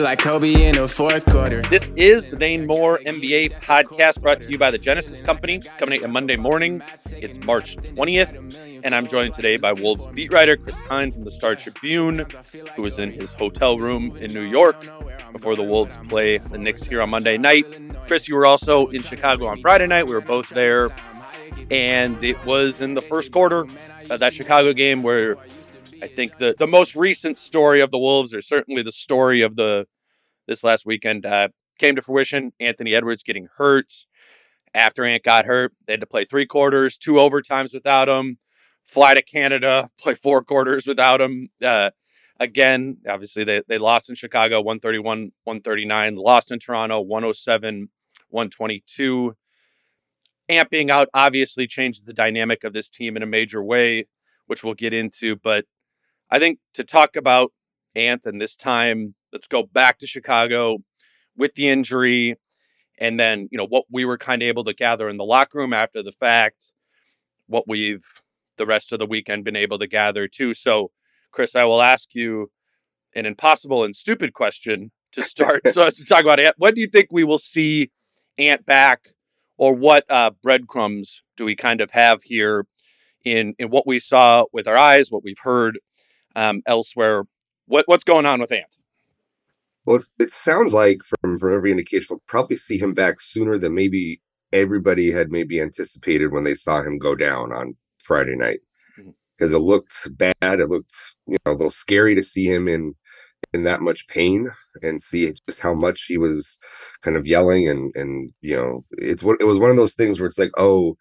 Like Kobe in the fourth quarter. This is the Dane Moore NBA podcast brought to you by the Genesis Company, coming at you Monday morning. It's March 20th, and I'm joined today by Wolves beat writer Chris Hine from the Star Tribune, who was in his hotel room in New York before the Wolves play the Knicks here on Monday night. Chris, you were also in Chicago on Friday night. We were both there, and it was in the first quarter of that Chicago game where I think the, the most recent story of the Wolves, or certainly the story of the this last weekend, uh, came to fruition. Anthony Edwards getting hurt. After Ant got hurt, they had to play three quarters, two overtimes without him, fly to Canada, play four quarters without him. Uh, again, obviously, they, they lost in Chicago 131 139, lost in Toronto 107 122. Ant being out obviously changes the dynamic of this team in a major way, which we'll get into. But I think to talk about Ant and this time, let's go back to Chicago with the injury and then, you know, what we were kind of able to gather in the locker room after the fact, what we've the rest of the weekend been able to gather too. So, Chris, I will ask you an impossible and stupid question to start. so, as to talk about Ant, when do you think we will see Ant back, or what uh, breadcrumbs do we kind of have here in in what we saw with our eyes, what we've heard um, elsewhere. What what's going on with Ant? Well, it's, it sounds like from from every indication, we'll probably see him back sooner than maybe everybody had maybe anticipated when they saw him go down on Friday night. Because it looked bad, it looked you know a little scary to see him in in that much pain and see just how much he was kind of yelling and and you know it's what it was one of those things where it's like oh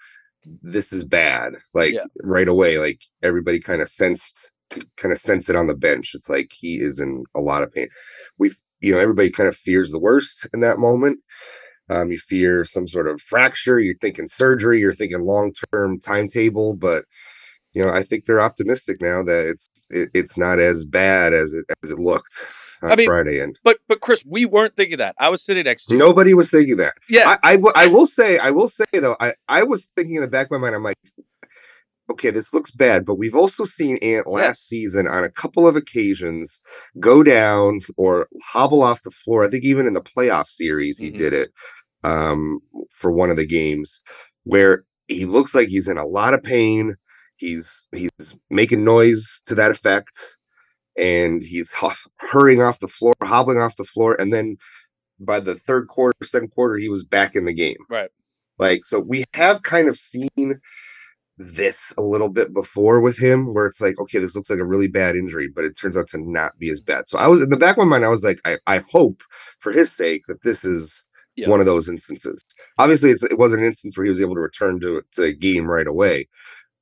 this is bad like Yeah. right away like everybody kind of sensed kind of sense it on the bench. It's like he is in a lot of pain. We've you know everybody kind of fears the worst in that moment. Um you fear some sort of fracture you're thinking surgery you're thinking long-term timetable but you know i think they're optimistic now that it's it, it's not as bad as it as it looked on I mean, friday and But but Chris, we weren't thinking that. I was sitting next to you. nobody was thinking that. Yeah, I, I will say, I will say though, I, I was thinking in the back of my mind, I'm like, okay, this looks bad, but we've also seen Ant last season on a couple of occasions go down or hobble off the floor. I think even in the playoff series, he Mhm. did it um, for one of the games where he looks like he's in a lot of pain. He's he's making noise to that effect, and he's hu- hurrying off the floor, hobbling off the floor, and then by the third quarter, second quarter, he was back in the game. Right. Like, so we have kind of seen this a little bit before with him, where it's like, okay, this looks like a really bad injury, but it turns out to not be as bad. So I was in the back of my mind, I was like, I, I hope for his sake that this is Yeah. one of those instances. Obviously, it's, it wasn't an instance where he was able to return to, to a game right away,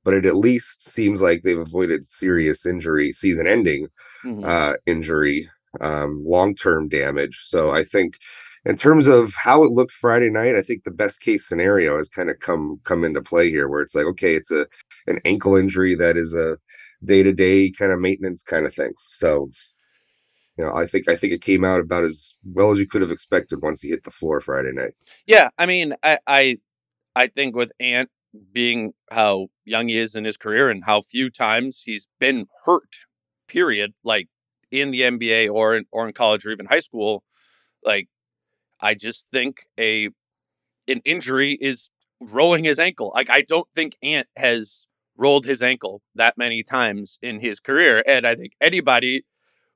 but it at least seems like they've avoided serious injury, season ending Mhm. uh, injury, um, long term damage. So I think, in terms of how it looked Friday night, I think the best case scenario has kind of come come into play here, where it's like, okay, it's a an ankle injury that is a day to day kind of maintenance kind of thing. So, you know, I think I think it came out about as well as you could have expected once he hit the floor Friday night. Yeah, I mean, I, I, I think with Ant being how young he is in his career and how few times he's been hurt, period, like in the NBA or in, or in college or even high school. Like, I just think a an injury is rolling his ankle. Like, I don't think Ant has rolled his ankle that many times in his career. And I think anybody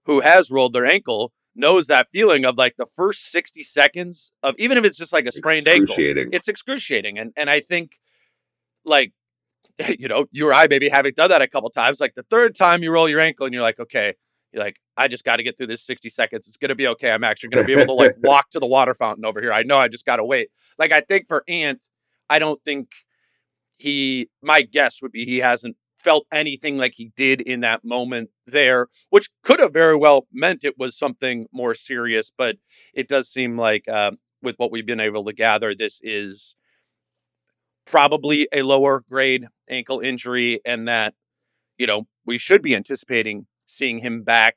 who has rolled their ankle knows that feeling of like the first 60 seconds of even if it's just like a sprained ankle it's excruciating and and i think like you know you or i maybe having done that a couple times like the third time you roll your ankle and you're like okay you're like i just got to get through this 60 seconds. It's going to be okay. I'm actually going to be able to like walk to the water fountain over here. I know i just got to wait. Like i think for ant i don't think he my guess would be he hasn't felt anything like he did in that moment there, which could have very well meant it was something more serious. But it does seem like, uh, with what we've been able to gather, this is probably a lower grade ankle injury, and that, you know, we should be anticipating seeing him back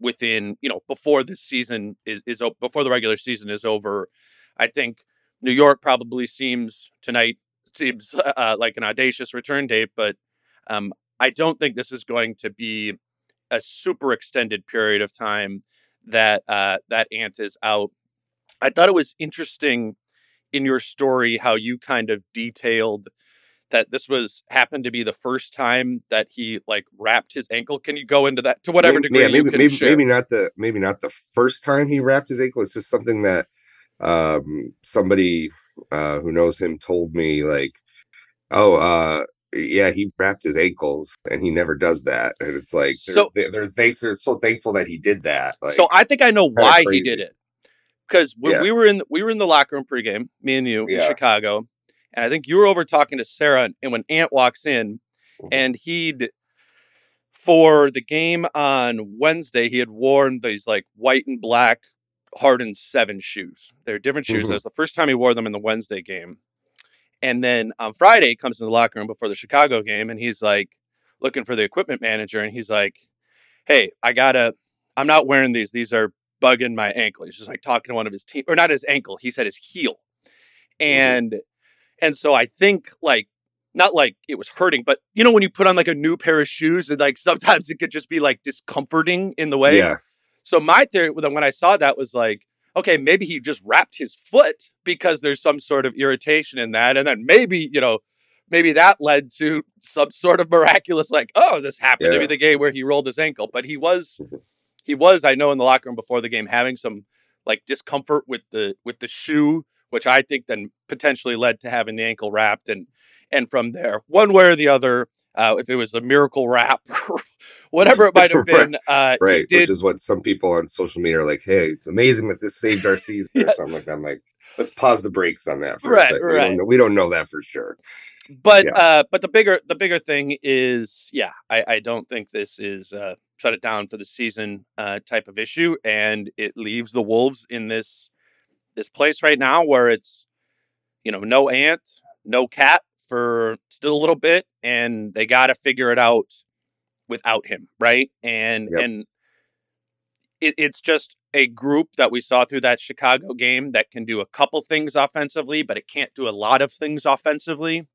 within, you know, before the season is, is before the regular season is over. I think New York probably seems tonight seems uh, like an audacious return date, but um, I don't think this is going to be a super extended period of time that uh, that Ant is out. I thought it was interesting in your story how you kind of detailed that this was happened to be the first time that he like wrapped his ankle. Can you go into that to whatever maybe, degree yeah, maybe, maybe, maybe not the maybe not the first time he wrapped his ankle. It's just something that um, somebody uh, who knows him told me like, oh, uh, yeah, he wrapped his ankles and he never does that. And it's like, so they're, they're, they're, they're so thankful that he did that. Like, so I think I know why he did it. Because when Yeah. we were in we were in the locker room pregame, me and you in Chicago, and I think you were over talking to Sarah, and when Ant walks in, Mhm. and he'd for the game on Wednesday, he had worn these like white and black Harden seven shoes. They're different shoes. Mhm. That was the first time he wore them in the Wednesday game. And then on Friday, he comes in the locker room before the Chicago game, and he's like looking for the equipment manager, and he's like, "Hey, I gotta. I'm not wearing these. These are bugging my ankle." He's just like talking to one of his team, or not his ankle. He said his heel, and and so I think like not like it was hurting, but you know when you put on like a new pair of shoes, and like sometimes it could just be like discomforting in the way. yeah, So my theory when when I saw that was like, okay, maybe he just wrapped his foot because there's some sort of irritation in that, and then maybe you know, maybe that led to some sort of miraculous like, oh, this happened to be the game where he rolled his ankle, but he was, he was, I know, in the locker room before the game having some like discomfort with the with the shoe, which I think then potentially led to having the ankle wrapped, and and from there, one way or the other. Uh, if it was a miracle wrap, whatever it might have Right. been, uh, right. did Which is what some people on social media are like, hey, it's amazing that this saved our season Yeah. or something like that. I'm like, let's pause the brakes on that for Right, a second. We don't, know, we don't know that for sure. but Yeah. uh but the bigger the bigger thing is yeah i i don't think this is uh shut it down for the season uh type of issue and it leaves the wolves in this this place right now where it's you know no ant no cat for still a little bit and they got to figure it out without him right and Yep. and it, it's just a group that we saw through that chicago game that can do a couple things offensively but it can't do a lot of things offensively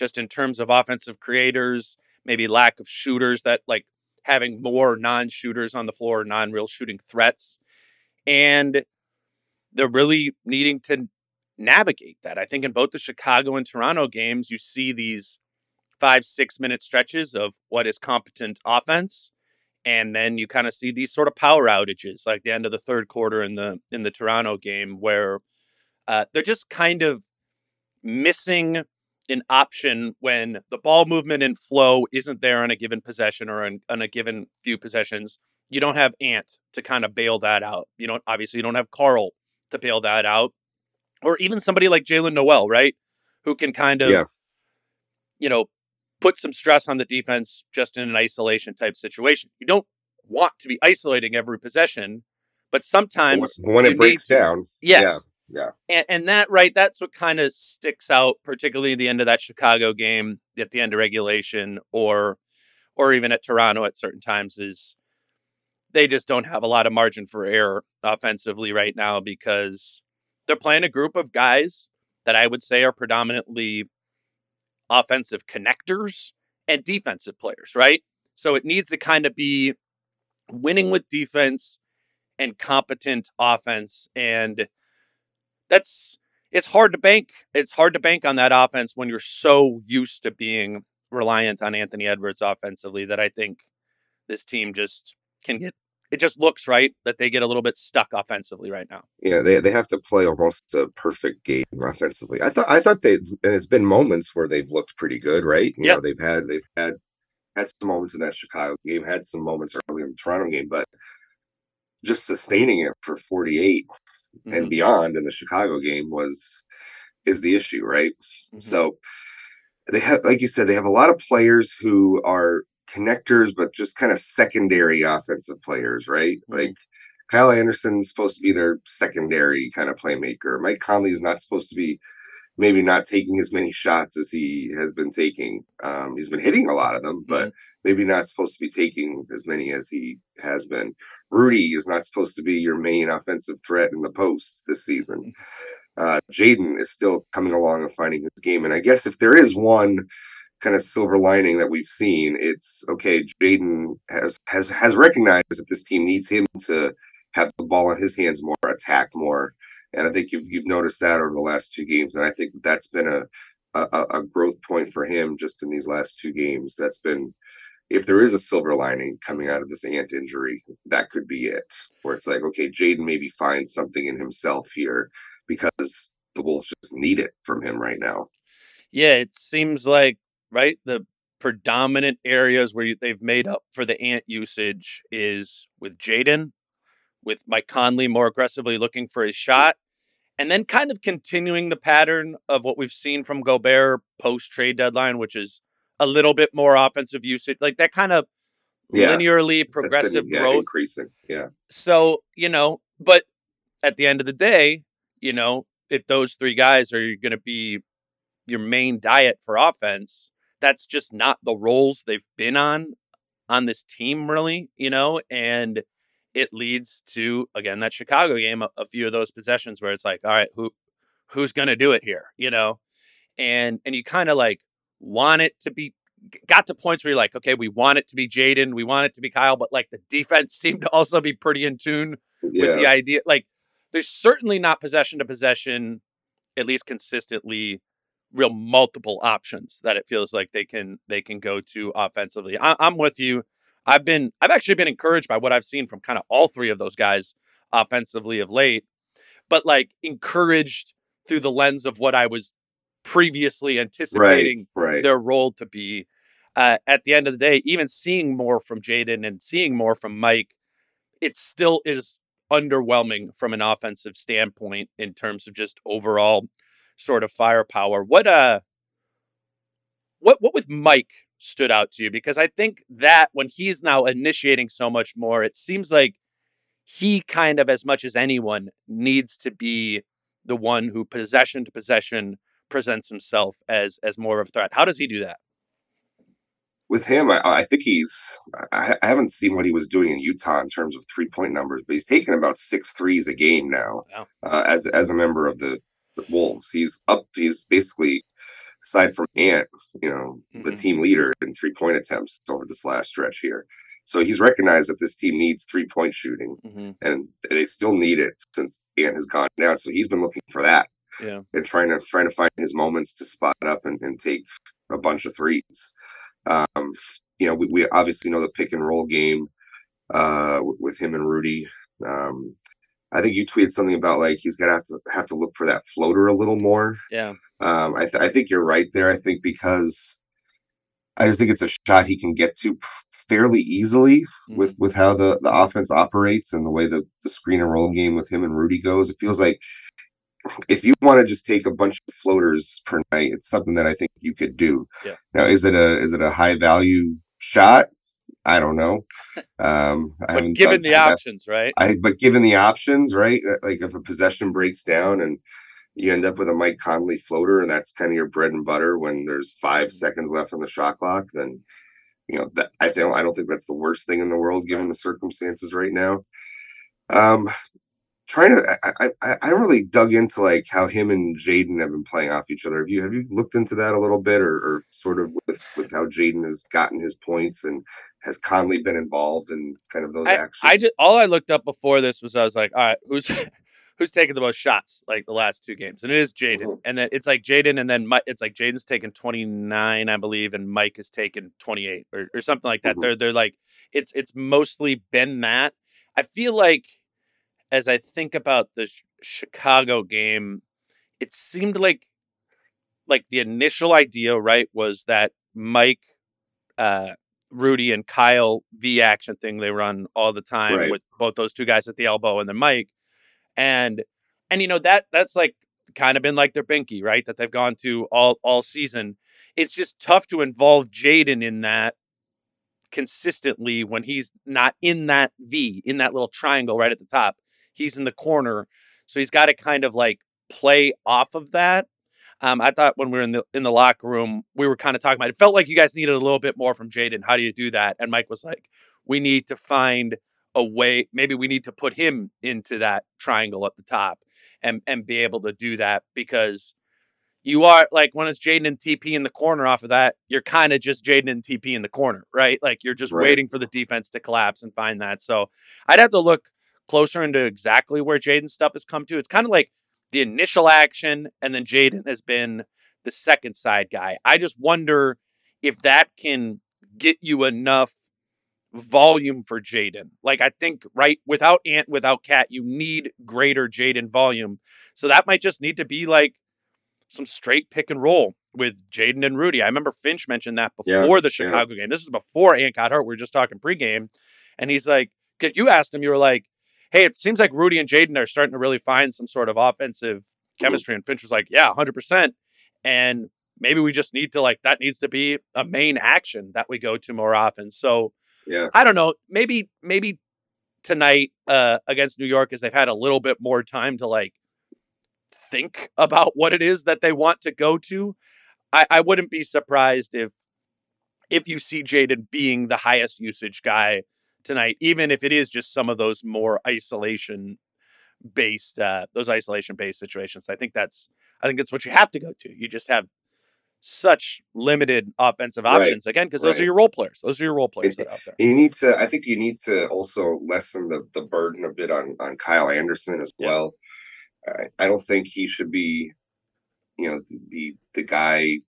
just in terms of offensive creators, maybe lack of shooters that like having more non-shooters on the floor, non-real shooting threats. And they're really needing to navigate that. I think in both the Chicago and Toronto games, you see these five, six minute stretches of what is competent offense. And then you kind of see these sort of power outages, like the end of the third quarter in the in the Toronto game, where uh, they're just kind of missing an option when the ball movement and flow isn't there on a given possession or on, on a given few possessions. You don't have Ant to kind of bail that out. You don't obviously you don't have Karl to bail that out, or even somebody like Jaylen Nowell, right, who can kind of, Yeah. you know, put some stress on the defense just in an isolation type situation. You don't want to be isolating every possession, but sometimes when, when it breaks to. down, yes, yeah. and, and that right that's what kind of sticks out particularly the end of that chicago game at the end of regulation or or even at toronto at certain times is they just don't have a lot of margin for error offensively right now because they're playing a group of guys that i would say are predominantly offensive connectors and defensive players, right? So it needs to kind of be winning with defense and competent offense. And that's it's hard to bank. It's hard to bank on that offense when you're so used to being reliant on Anthony Edwards offensively that I think this team just can get it just looks right that they get a little bit stuck offensively right now. Yeah, they they have to play almost a perfect game offensively. I thought I thought they and it's been moments where they've looked pretty good, right? You yeah. know, they've had they've had had some moments in that Chicago game, had some moments earlier in the Toronto game, but just sustaining it for 48 mm-hmm. and beyond in the Chicago game was is the issue, right? Mm-hmm. So they have like you said, they have a lot of players who are connectors, but just kind of secondary offensive players, right? Mm-hmm. Like Kyle Anderson's supposed to be their secondary kind of playmaker. Mike Conley is not supposed to be maybe not taking as many shots as he has been taking. Um, he's been hitting a lot of them, but mm-hmm. maybe not supposed to be taking as many as he has been. Rudy is not supposed to be your main offensive threat in the post this season. Mm-hmm. Uh, Jaden is still coming along and finding his game. And I guess if there is one kind of silver lining that we've seen. It's okay. Jaden has has has recognized that this team needs him to have the ball in his hands more, attack more, and I think you've you've noticed that over the last two games. And I think that's been a a, a growth point for him just in these last two games. That's been if there is a silver lining coming out of this ant injury, that could be it. Where it's like, okay, Jaden maybe finds something in himself here because the Wolves just need it from him right now. Yeah, it seems like right? The predominant areas where they've made up for the ant usage is with Jaden, with Mike Conley more aggressively looking for his shot, and then kind of continuing the pattern of what we've seen from Gobert post trade deadline, which is a little bit more offensive usage, like that kind of yeah. linearly progressive been, yeah, growth increasing. Yeah. So, you know, but at the end of the day, you know, if those three guys are going to be your main diet for offense, that's just not the roles they've been on on this team really you know and it leads to again that chicago game a, a few of those possessions where it's like all right who who's going to do it here you know and and you kind of like want it to be got to points where you're like okay we want it to be jaden we want it to be kyle but like the defense seemed to also be pretty in tune yeah. with the idea like there's certainly not possession to possession at least consistently real multiple options that it feels like they can they can go to offensively. I, I'm with you. I've been I've actually been encouraged by what I've seen from kind of all three of those guys offensively of late, but like encouraged through the lens of what I was previously anticipating right, right. their role to be. Uh, at the end of the day, even seeing more from Jaden and seeing more from Mike, it still is underwhelming from an offensive standpoint in terms of just overall sort of firepower. What uh what what with Mike stood out to you? Because I think that when he's now initiating so much more, it seems like he kind of as much as anyone needs to be the one who possession to possession presents himself as as more of a threat. How does he do that? With him, I, I think he's. I, I, haven't seen what he was doing in Utah in terms of three point numbers, but he's taken about six threes a game now wow. uh, as as a member of the the Wolves. He's up. He's basically aside from Ant, you know, mm-hmm. the team leader in three point attempts over this last stretch here. So he's recognized that this team needs three point shooting, mm-hmm. and they still need it since Ant has gone down. So he's been looking for that, yeah, and trying to trying to find his moments to spot up and, and take a bunch of threes. Um, you know, we, we obviously know the pick and roll game uh, with him and Rudy. Um, I think you tweeted something about like he's gonna have to have to look for that floater a little more. Yeah. Um, I th- I think you're right there. I think because I just think it's a shot he can get to fairly easily mm-hmm. with with how the the offense operates and the way the the screen and roll game with him and Rudy goes. It feels like if you want to just take a bunch of floaters per night, it's something that I think you could do. Yeah. Now, is it a is it a high value shot? I don't know. Um, but given the options, right? I but given the options, right? Uh, like if a possession breaks down and you end up with a Mike Conley floater, and that's kind of your bread and butter when there's 5 mm-hmm. seconds left on the shot clock, then you know that I don't I don't think that's the worst thing in the world given the circumstances right now. Um, trying to I, I I really dug into like how him and Jaden have been playing off each other. Have you have you looked into that a little bit or, or sort of with with how Jaden has gotten his points and has Conley been involved in kind of those I, actions? I just all I looked up before this was I was like, all right, who's who's taking the most shots like the last two games, and it is Jaden, Mhm. and then it's like Jaden, and then Mi- it's like Jaden's taken twenty nine, I believe, and Mike has taken twenty eight or, or something like that. Mhm. They're they're like it's it's mostly been that. I feel like as I think about the Ch- Chicago game, it seemed like like the initial idea, right, was that Mike, uh, Rudy, and Kyle V action thing they run all the time Right. with both those two guys at the elbow and the mic. and and you know that that's like kind of been like their binky, right, that they've gone to all all season. It's just tough to involve Jaden in that consistently when he's not in that V, in that little triangle right at the top. He's in the corner. So he's got to kind of like play off of that. Um, I thought when we were in the in the locker room, we were kind of talking about it. felt like you guys needed a little bit more from Jaden. How do you do that? And Mike was like, we need to find a way. Maybe we need to put him into that triangle at the top and and be able to do that because you are like when it's Jaden and TP in the corner off of that, you're kind of just Jaden and TP in the corner, right? Like you're just Right. waiting for the defense to collapse and find that. So I'd have to look closer into exactly where Jaden's stuff has come to. It's kind of like the initial action, and then Jaden has been the second side guy. I just wonder if that can get you enough volume for Jaden. Like I think right without Ant, without Cat, you need greater Jaden volume. So that might just need to be like some straight pick and roll with Jaden and Rudy. I remember Finch mentioned that Yeah, before the yeah. Chicago game. This is before Ant got hurt. We were just talking pregame. And he's like, because you asked him, you were like, hey, it seems like Rudy and Jaden are starting to really find some sort of offensive chemistry. And Finch was like, yeah, 100%. And maybe we just need to, like, that needs to be a main action that we go to more often. So yeah. I don't know. Maybe, maybe tonight uh, against New York, as they've had a little bit more time to, like, think about what it is that they want to go to. I, I wouldn't be surprised if if you see Jaden being the highest usage guy tonight, even if it is just some of those more isolation based uh those isolation based situations. I think that's I think that's what you have to go to. You just have such limited offensive Right, options again because those are your role players. Those are your role players It- that are out there. You need to. I think you need to also lessen the, the burden a bit on on Kyle Anderson as Yeah. well. I, I don't think he should be, you know, the the guy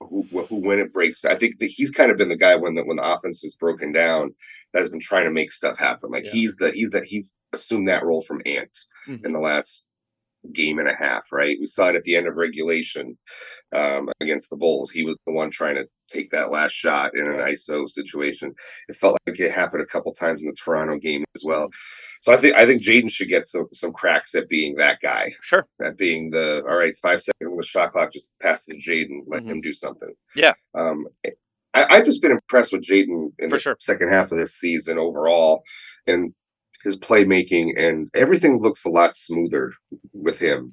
who who when it breaks. I think that he's kind of been the guy when the when the offense is broken down that has been trying to make stuff happen. Like Yeah. he's the he's that he's assumed that role from Ant Mhm. in the last game and a half. Right, we saw it at the end of regulation um, against the Bulls. He was the one trying to take that last shot in an ISO situation. It felt like it happened a couple times in the Toronto game as well. So I think I think Jaden should get some some cracks at being that guy, Sure. at being the all right five second with shot clock, just pass to Jaden, let Mhm. him do something. Yeah. Um, I, I've just been impressed with Jaden in For the sure. second half of this season overall, and his playmaking and everything looks a lot smoother with him.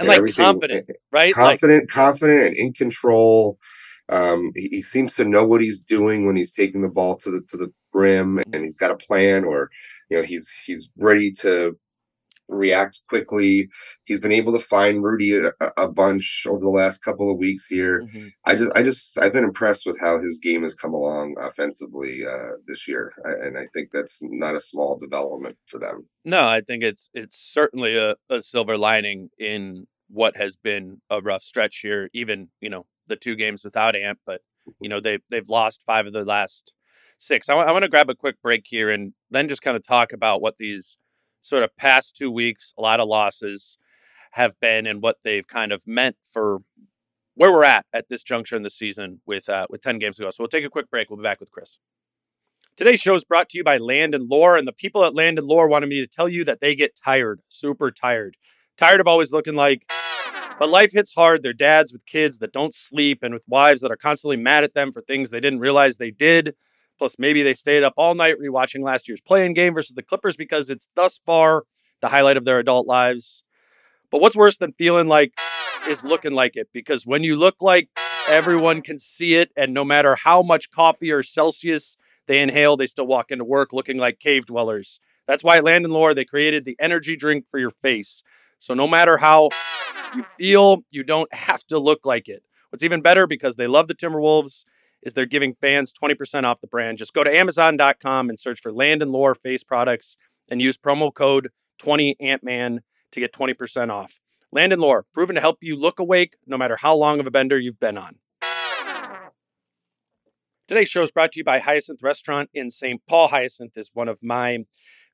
And like everything- confident, right? Like confident, confident, and in control. Um, he, he seems to know what he's doing when he's taking the ball to the to the rim, and he's got a plan, or you know, he's he's ready to react quickly. He's been able to find Rudy a, a- bunch over the last couple of weeks here. Mhm. I just, I just, I've been impressed with how his game has come along offensively uh, this year, I, and I think that's not a small development for them. No, I think it's it's certainly a, a silver lining in what has been a rough stretch here. Even you know the two games without Ant, but you know they've they've lost five of their last six. I want to grab a quick break here and then just kind of talk about what these sort of past two weeks, a lot of losses, have been and what they've kind of meant for where we're at at this juncture in the season with uh, with ten games to go. So we'll take a quick break. We'll be back with Chris. Today's show is brought to you by Land and Lore, and the people at Land and Lore wanted me to tell you that they get tired, super tired, tired of always looking like. But life hits hard. They're dads with kids that don't sleep and with wives that are constantly mad at them for things they didn't realize they did. Plus, maybe they stayed up all night rewatching last year's play-in game versus the Clippers because it's thus far the highlight of their adult lives. But what's worse than feeling like is looking like it because when you look like everyone can see it, and no matter how much coffee or Celsius they inhale, they still walk into work looking like cave dwellers. That's why at Land and Lore, they created the energy drink for your face. So no matter how you feel, you don't have to look like it. What's even better because they love the Timberwolves is they're giving fans 20% off the brand. Just go to amazon.com and search for Land and Lore face products and use promo code 20 Antman to get 20% off. Land and Lore, proven to help you look awake no matter how long of a bender you've been on. Today's show is brought to you by Hyacinth Restaurant in St. Paul. Hyacinth is one of my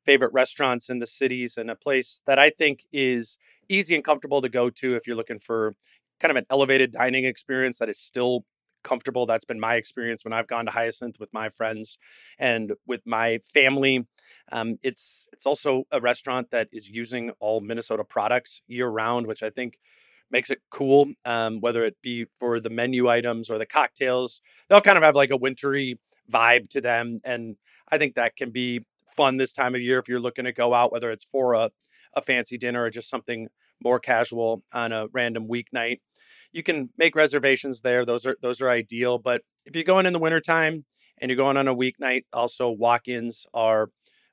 favorite restaurants in the cities and a place that I think is easy and comfortable to go to if you're looking for kind of an elevated dining experience that is still comfortable. That's been my experience when I've gone to Hyacinth with my friends and with my family. Um, it's it's also a restaurant that is using all Minnesota products year round, which I think makes it cool. Um, whether it be for the menu items or the cocktails, they'll kind of have like a wintry vibe to them, and I think that can be fun this time of year if you're looking to go out, whether it's for a a fancy dinner or just something more casual on a random weeknight you can make reservations there. Those are those are ideal. But if you're going in the wintertime and you're going on a weeknight, also walk-ins are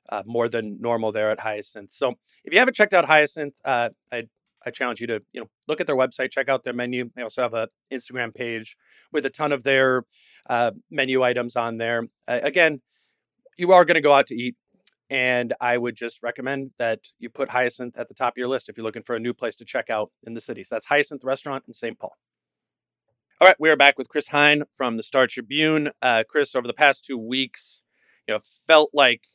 uh, more than normal there at Hyacinth. So if you haven't checked out Hyacinth, uh, I I challenge you to you know look at their website, check out their menu. They also have a Instagram page with a ton of their uh, menu items on there. again, you are going to go out to eat. And I would just recommend that you put Hyacinth at the top of your list if you're looking for a new place to check out in the city. So that's Hyacinth Restaurant in St. Paul. All right, we are back with Chris Hine from the Star Tribune. Uh, Chris, over the past two weeks, you know, felt like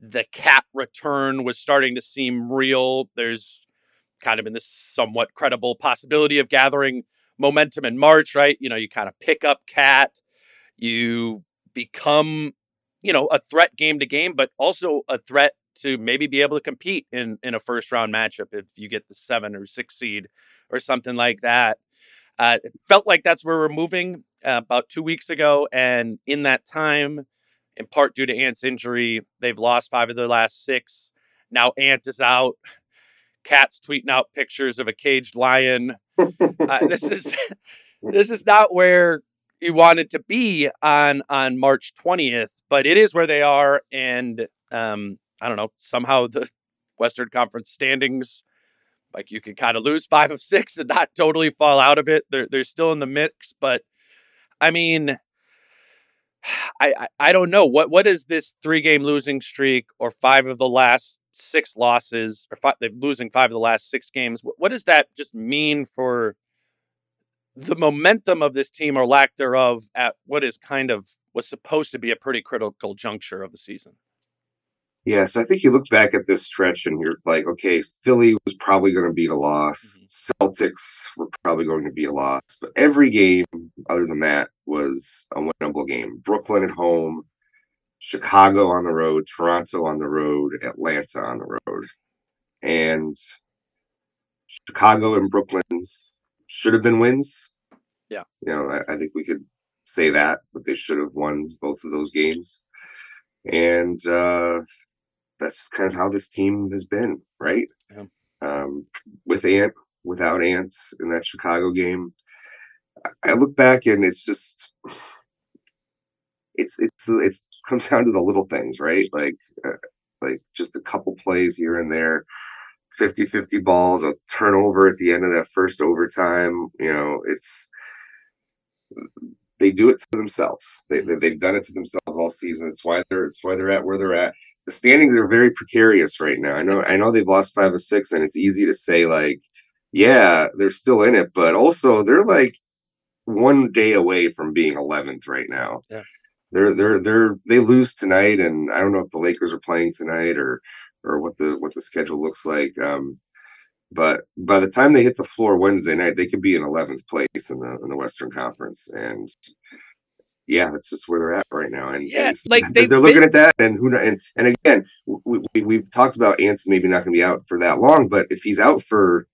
the cat return was starting to seem real. There's kind of been this somewhat credible possibility of gathering momentum in March, right? You know, you kind of pick up cat, you become you know, a threat game to game, but also a threat to maybe be able to compete in in a first round matchup if you get the seven or six seed or something like that. Uh, it felt like that's where we're moving uh, about two weeks ago, and in that time, in part due to Ant's injury, they've lost five of their last six. Now Ant is out. Cat's tweeting out pictures of a caged lion. Uh, this is this is not where you wanted to be on on March 20th, but it is where they are, and um, I don't know. Somehow the Western Conference standings, like you can kind of lose five of six and not totally fall out of it. They're they're still in the mix, but I mean, I, I, I don't know what what is this three game losing streak or five of the last six losses or five, they're losing five of the last six games. What, what does that just mean for the momentum of this team or lack thereof at what is kind of was supposed to be a pretty critical juncture of the season. Yes, I think you look back at this stretch and you're like, okay, Philly was probably going to be a loss. Mm-hmm. Celtics were probably going to be a loss. But every game other than that was a winnable game. Brooklyn at home, Chicago on the road, Toronto on the road, Atlanta on the road. And Chicago and Brooklyn should have been wins. Yeah. You know, I, I think we could say that, but they should have won both of those games. And uh that's just kind of how this team has been, right? Yeah. Um, with Ant, without Ants in that Chicago game. I look back and it's just it's it's it's comes down to the little things, right? Like uh, like just a couple plays here and there 50 50 balls, a turnover at the end of that first overtime. You know, it's they do it to themselves. They, they have done it to themselves all season. It's why they're it's why they're at where they're at. The standings are very precarious right now. I know I know they've lost five or six, and it's easy to say like, yeah, they're still in it, but also they're like one day away from being 11th right now. Yeah. They're they're they're they lose tonight, and I don't know if the Lakers are playing tonight or or what the what the schedule looks like. Um, but by the time they hit the floor Wednesday night, they could be in 11th place in the in the Western Conference, and yeah, that's just where they're at right now. And yeah, and like they, are looking at that, and who and and again, we, we have talked about Ants maybe not going to be out for that long, but if he's out for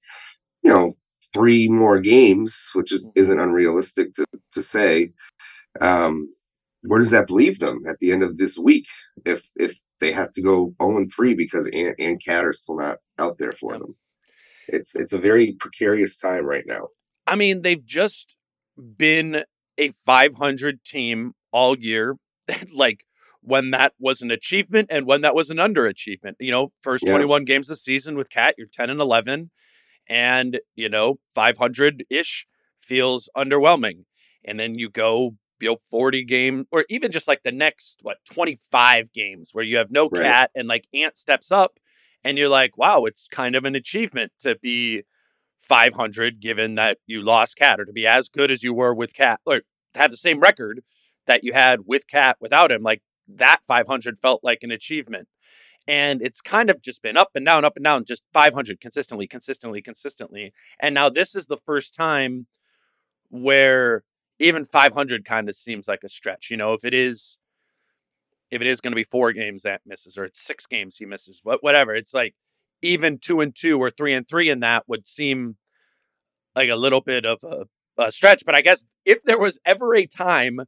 you know three more games, which is isn't unrealistic to to say, um, where does that leave them at the end of this week if if they have to go 0 and 3 because Ant and Cat are still not out there for them? It's it's a very precarious time right now. I mean, they've just been a 500 team all year. like when that was an achievement and when that was an underachievement. You know, first Yeah. 21 games of the season with Cat, you're 10 and 11, and you know, 500 ish feels underwhelming. And then you go, you know, 40 game or even just like the next, what, 25 games where you have no Right. Cat and like Ant steps up and you're like, wow, it's kind of an achievement to be 500 given that you lost Cat or to be as good as you were with Cat or to have the same record that you had with Cat without him. Like that 500 felt like an achievement. And it's kind of just been up and down, up and down, just 500 consistently, consistently, consistently. And now this is the first time where even 500 kind of seems like a stretch. You know, if it is, if it is going to be four games that misses, or it's six games he misses, what whatever, it's like even two and two or three and three in that would seem like a little bit of a, a stretch. But I guess if there was ever a time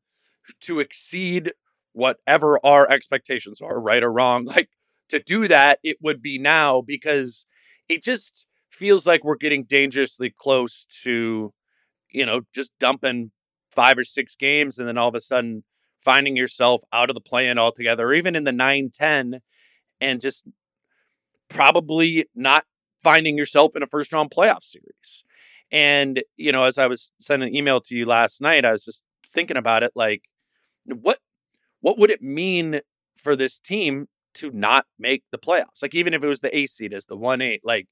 to exceed whatever our expectations are, right or wrong, like to do that, it would be now because it just feels like we're getting dangerously close to, you know, just dumping five or six games and then all of a sudden finding yourself out of the play in altogether, or even in the 9 10, and just probably not finding yourself in a first round playoff series. And, you know, as I was sending an email to you last night, I was just thinking about it like, what what would it mean for this team to not make the playoffs? Like even if it was the A seed as the one eight, like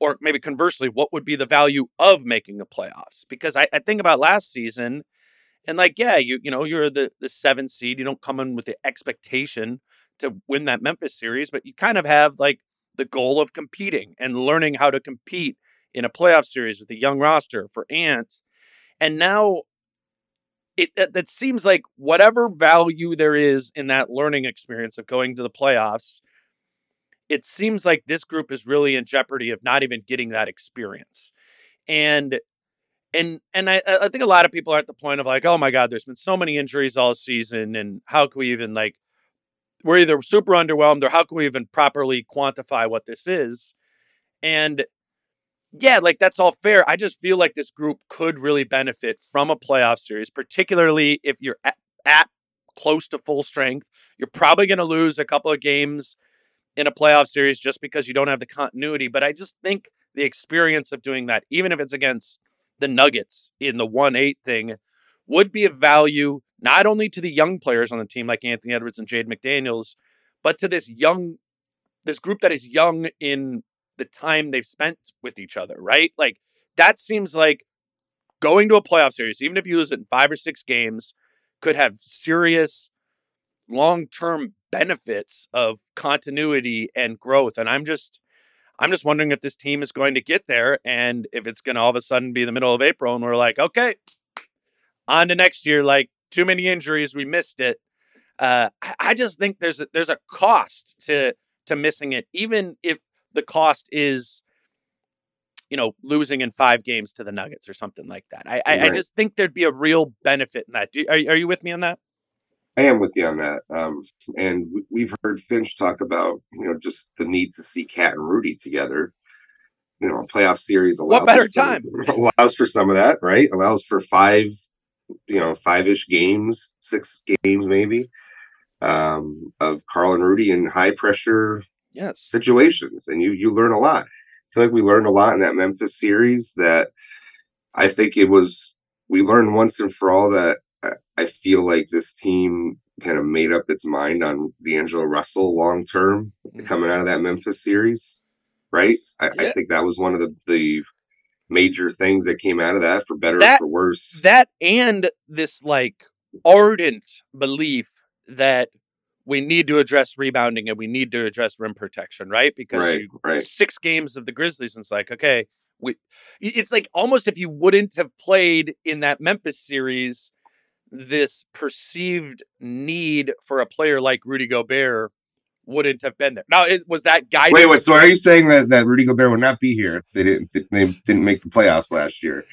or maybe conversely, what would be the value of making the playoffs? Because I, I think about last season and like, yeah, you you know, you're the the seven seed. You don't come in with the expectation to win that Memphis series, but you kind of have like the goal of competing and learning how to compete in a playoff series with a young roster for Ant. And now it that seems like whatever value there is in that learning experience of going to the playoffs, it seems like this group is really in jeopardy of not even getting that experience. And and and I, I think a lot of people are at the point of like, oh my God, there's been so many injuries all season, and how can we even like we're either super underwhelmed or how can we even properly quantify what this is? And yeah, like that's all fair. I just feel like this group could really benefit from a playoff series, particularly if you're at, at close to full strength. You're probably going to lose a couple of games in a playoff series just because you don't have the continuity. But I just think the experience of doing that, even if it's against the Nuggets in the 1 8 thing, would be of value not only to the young players on the team like Anthony Edwards and Jaden McDaniels, but to this young, this group that is young in the time they've spent with each other, right? Like that seems like going to a playoff series, even if you lose it in five or six games, could have serious long term benefits of continuity and growth. And I'm just, I'm just wondering if this team is going to get there and if it's going to all of a sudden be the middle of April and we're like, okay, on to next year. Like too many injuries, we missed it. Uh, I, just think there's a, there's a cost to to missing it, even if the cost is, you know, losing in five games to the Nuggets or something like that. I I, I just think there'd be a real benefit in that. Do, are are you with me on that? I am with you on that. Um, and we- we've heard Finch talk about, you know, just the need to see Cat and Rudy together. You know, a playoff series allows What better for- time? allows for some of that, right? Allows for five, you know, five-ish games, six games maybe, um, of Karl and Rudy in high pressure Yes. situations, and you you learn a lot. I feel like we learned a lot in that Memphis series. That I think it was we learned once and for all that I, feel like this team kind of made up its mind on D'Angelo Russell long term Mhm. coming out of that Memphis series, right? I, I think that was one of the the major things that came out of that, for better That- or for worse. that and this like ardent belief that we need to address rebounding and we need to address rim protection, right? Because right, you right. six games of the Grizzlies, and it's like, okay, we it's like almost if you wouldn't have played in that Memphis series, this perceived need for a player like Rudy Gobert wouldn't have been there. Now, it, was that guidance? Wait, wait. So are you saying that, that Rudy Gobert would not be here if they didn't if they didn't make the playoffs last year?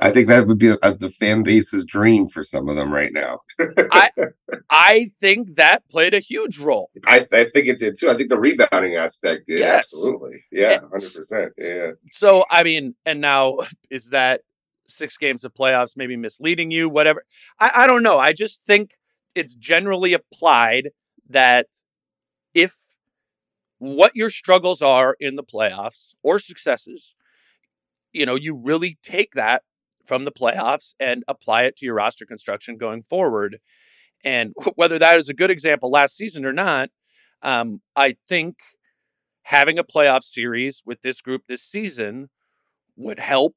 I think that would be a, the fan base's dream for some of them right now. I I think that played a huge role. I, I think it did too. I think the rebounding aspect did Yes. absolutely. Yeah, hundred percent. Yeah, So, I mean, and now is that six games of playoffs maybe misleading you? Whatever. I, I don't know. I just think it's generally applied that if what your struggles are in the playoffs or successes, you know, you really take that from the playoffs and apply it to your roster construction going forward. And whether that is a good example last season or not, um, I think having a playoff series with this group this season would help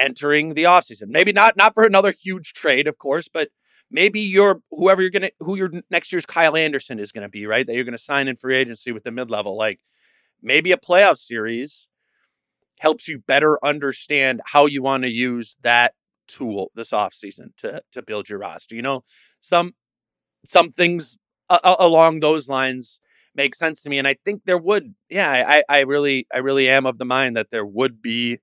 entering the offseason. Maybe not not for another huge trade, of course, but maybe your whoever you're gonna who your next year's Kyle Anderson is gonna be, right? That you're gonna sign in free agency with the mid level. Like maybe a playoff series helps you better understand how you want to use that tool this offseason to to build your roster. You know, some some things uh, along those lines make sense to me, and I think there would. Yeah, I I really I really am of the mind that there would be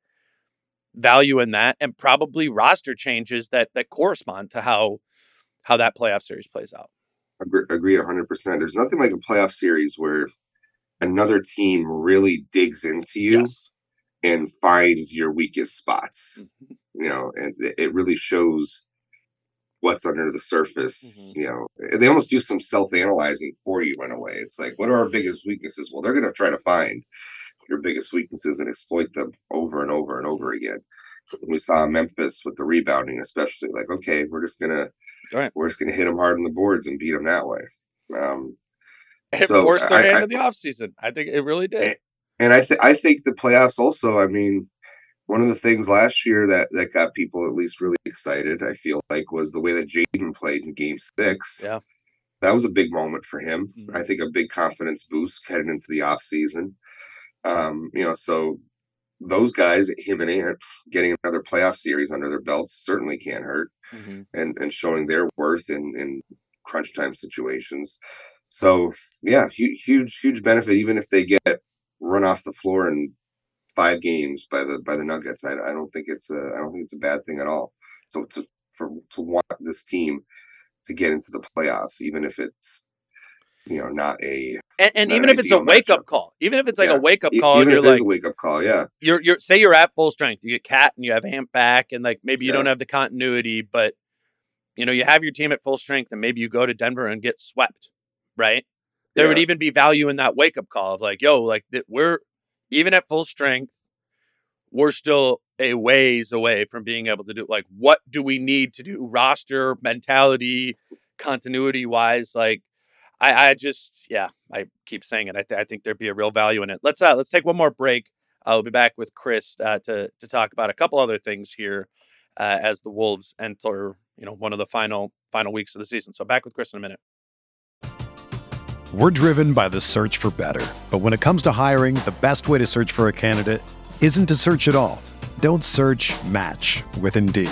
value in that, and probably roster changes that that correspond to how how that playoff series plays out. Agree, agree 100%. There's nothing like a playoff series where another team really digs into you yes. and finds your weakest spots. Mm-hmm. You know, and it really shows what's under the surface. Mm-hmm. You know, they almost do some self analyzing for you in a way. It's like, what are our biggest weaknesses? Well, they're going to try to find your biggest weaknesses and exploit them over and over and over again. We saw Memphis with the rebounding, especially like, okay, we're just gonna right. we're just gonna hit them hard on the boards and beat them that way. Um, it so forced their I, hand I, in the offseason. I think it really did. And, and I think I think the playoffs also. I mean, one of the things last year that that got people at least really excited, I feel like, was the way that Jaden played in Game Six. Yeah, that was a big moment for him. Mm-hmm. I think a big confidence boost heading into the off season. Um, you know, so those guys, him and Ant, getting another playoff series under their belts certainly can't hurt, mm-hmm. and and showing their worth in in crunch time situations. So yeah, huge huge huge benefit even if they get run off the floor in five games by the by the Nuggets. I, I don't think it's a I don't think it's a bad thing at all. So to for to want this team to get into the playoffs, even if it's you know not a and, and even if it's a wake up call, even if it's like yeah. a wake up call, even you're like a wake up call, yeah. You're you're say you're at full strength, you get Cat and you have Ant back, and like maybe you yeah. don't have the continuity, but you know you have your team at full strength, and maybe you go to Denver and get swept, right? There yeah. would even be value in that wake up call of like, yo, like that we're even at full strength, we're still a ways away from being able to do like what do we need to do roster mentality continuity wise like I, I just, yeah, I keep saying it. I, th- I think there'd be a real value in it. Let's uh, let's take one more break. I'll be back with Chris uh, to to talk about a couple other things here uh, as the Wolves enter, you know, one of the final final weeks of the season. So back with Chris in a minute. We're driven by the search for better, but when it comes to hiring, the best way to search for a candidate isn't to search at all. Don't search. Match with Indeed.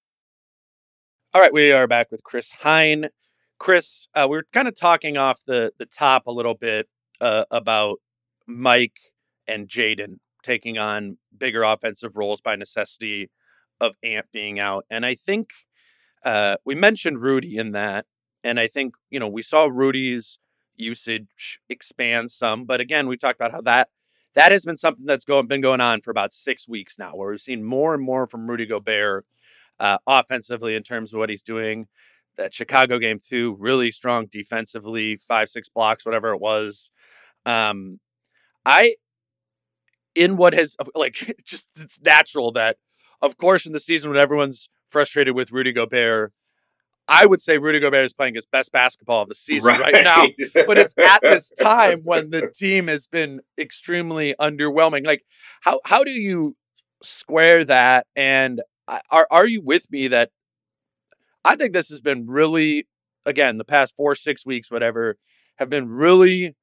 All right, we are back with Chris Hine. Chris, uh, we are kind of talking off the the top a little bit uh, about Mike and Jaden taking on bigger offensive roles by necessity of Ant being out, and I think uh, we mentioned Rudy in that, and I think you know we saw Rudy's usage expand some. But again, we talked about how that that has been something that's going been going on for about six weeks now, where we've seen more and more from Rudy Gobert uh, offensively in terms of what he's doing. That Chicago game too, really strong defensively, five six blocks, whatever it was. Um, I in what has like just it's natural that of course in the season when everyone's frustrated with Rudy Gobert I would say Rudy Gobert is playing his best basketball of the season right, right now, but it's at this time when the team has been extremely underwhelming. Like, how how do you square that? And are are you with me that I think this has been really, again, the past four six weeks, whatever, have been really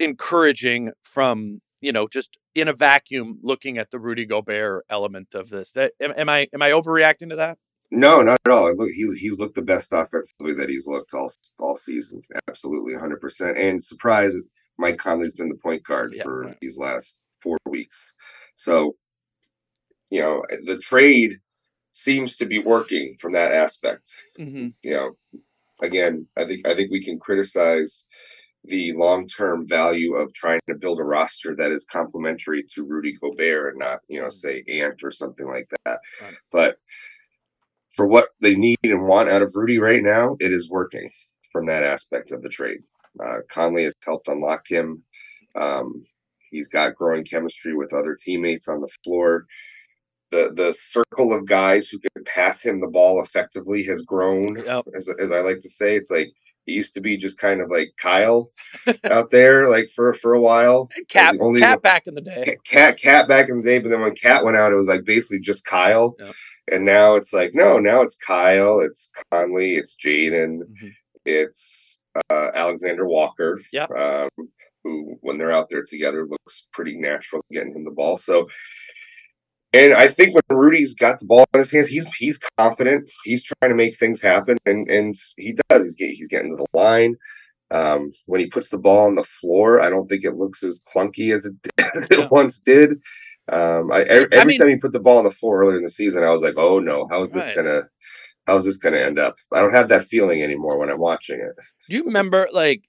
encouraging from you know just in a vacuum looking at the Rudy Gobert element of this. Am, am I am I overreacting to that? No, not at all. Look, he, he's looked the best offensively that he's looked all all season. Absolutely, hundred percent. And surprise, Mike Conley's been the point guard yeah, for right. these last four weeks. So, you know, the trade seems to be working from that aspect. Mm-hmm. You know, again, I think I think we can criticize the long term value of trying to build a roster that is complementary to Rudy Gobert and not, you know, say Ant or something like that. Right. But for what they need and want out of Rudy right now, it is working from that aspect of the trade. Uh, Conley has helped unlock him. Um, he's got growing chemistry with other teammates on the floor. The the circle of guys who can pass him the ball effectively has grown. Yep. As, as I like to say, it's like it used to be just kind of like Kyle out there, like for for a while. Cat, only cat back in the day. Cat, cat back in the day. But then when Cat went out, it was like basically just Kyle. Yep. And now it's like, no, now it's Kyle, it's Conley, it's Jaden, mm-hmm. it's uh, Alexander Walker. Yeah. Um, who, when they're out there together, looks pretty natural getting him the ball. So, and I think when Rudy's got the ball in his hands, he's he's confident. He's trying to make things happen, and and he does. He's getting he's getting to the line. Um, when he puts the ball on the floor, I don't think it looks as clunky as it, as it yeah. once did. Um, I every, I mean, time he put the ball on the floor earlier in the season, I was like, "Oh no, how is this right. gonna, how is this gonna end up?" I don't have that feeling anymore when I'm watching it. Do you remember, like,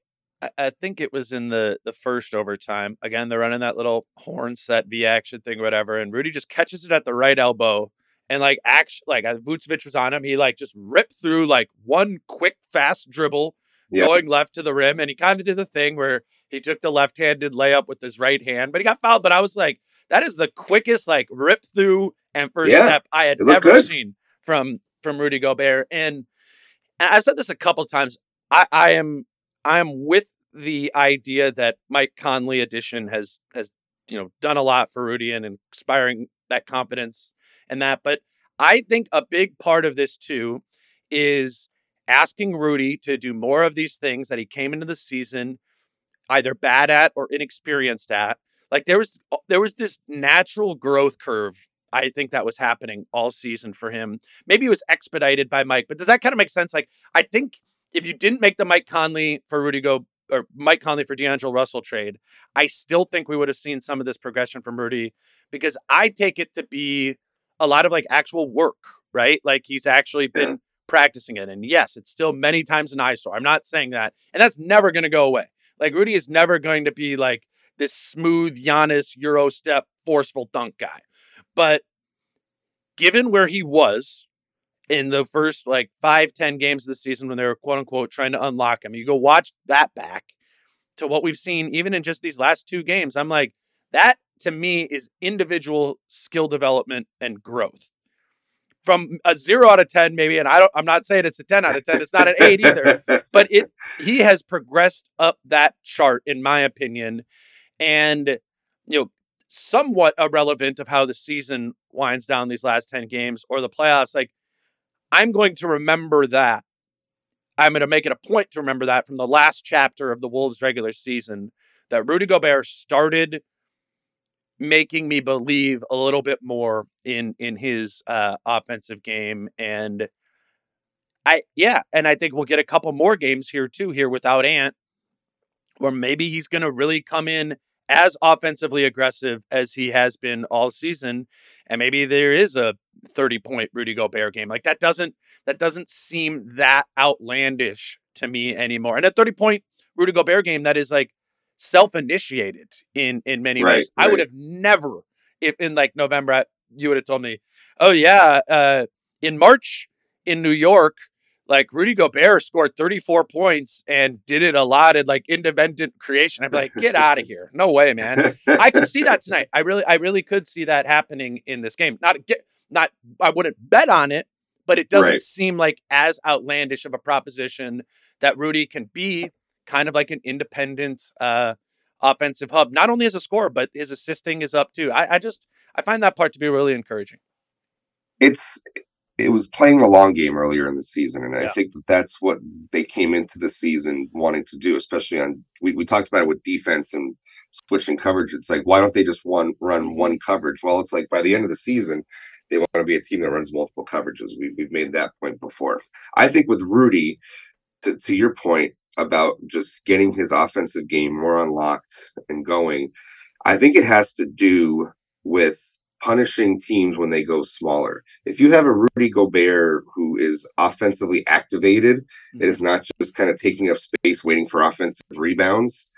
I think it was in the the first overtime. Again, they're running that little horn set V action thing, whatever, and Rudy just catches it at the right elbow, and like action, like uh, Vucevic was on him, he like just ripped through like one quick fast dribble going left to the rim. And he kind of did the thing where he took the left handed layup with his right hand, but he got fouled. But I was like, that is the quickest like rip through and first yeah, step I had ever good. seen from from Rudy Gobert. And, and I've said this a couple times. I, I am I am with the idea that Mike Conley addition has has you know done a lot for Rudy and inspiring that confidence and that. But I think a big part of this too is asking Rudy to do more of these things that he came into the season either bad at or inexperienced at. Like there was uh, there was this natural growth curve I think that was happening all season for him. Maybe it was expedited by Mike, but does that kind of make sense? Like I think if you didn't make the Mike Conley for Rudy Go or Mike Conley for D'Angelo Russell trade, I still think we would have seen some of this progression from Rudy because I take it to be a lot of like actual work, right? Like he's actually been practicing it. And yes, it's still many times an eyesore. I'm not saying that. And that's never going to go away. Like Rudy is never going to be like this smooth Giannis Euro step forceful dunk guy. But given where he was in the first like five, ten games of the season when they were quote unquote trying to unlock him, you go watch that back to what we've seen even in just these last two games. I'm like, that to me is individual skill development and growth from a zero out of 10, maybe. And I don't, I'm not saying it's a 10 out of 10. It's not an eight either, but it, he has progressed up that chart, in my opinion. And, you know, somewhat irrelevant of how the season winds down these last 10 games or the playoffs. Like, I'm going to remember that. I'm going to make it a point to remember that from the last chapter of the Wolves regular season that Rudy Gobert started making me believe a little bit more in in his uh, offensive game and I yeah, and I think we'll get a couple more games here too here without Ant where maybe he's going to really come in as offensively aggressive as he has been all season and maybe there is a 30 point Rudy Gobert game. Like that doesn't that doesn't seem that outlandish to me anymore. And a 30 point Rudy Gobert game that is like self-initiated in in many Right, ways. I would have never, if in like November, you would have told me, oh yeah, uh, in March in New York, like Rudy Gobert scored 34 points and did it a lot in like independent creation. I'd be like, get out of here. No way, man. I could see that tonight. I really, I really could see that happening in this game. Not get, not, I wouldn't bet on it, but it doesn't Right. seem like as outlandish of a proposition that Rudy can be kind of like an independent uh, offensive hub, not only as a scorer, but his assisting is up too. I, I just, I find that part to be really encouraging. it's it was playing the long game earlier in the season, and I think that that's what they came into the season wanting to do. Especially on we, we talked about it with defense and switching coverage. It's like why don't they just one run mm-hmm. one coverage? Well, it's like by the end of the season, they want to be a team that runs multiple coverages. We, we've made that point before. I think with Rudy, to to your point about just getting his offensive game more unlocked and going, I think it has to do with punishing teams when they go smaller. If you have a Rudy Gobert who is offensively activated, it is not just kind of taking up space waiting for offensive rebounds,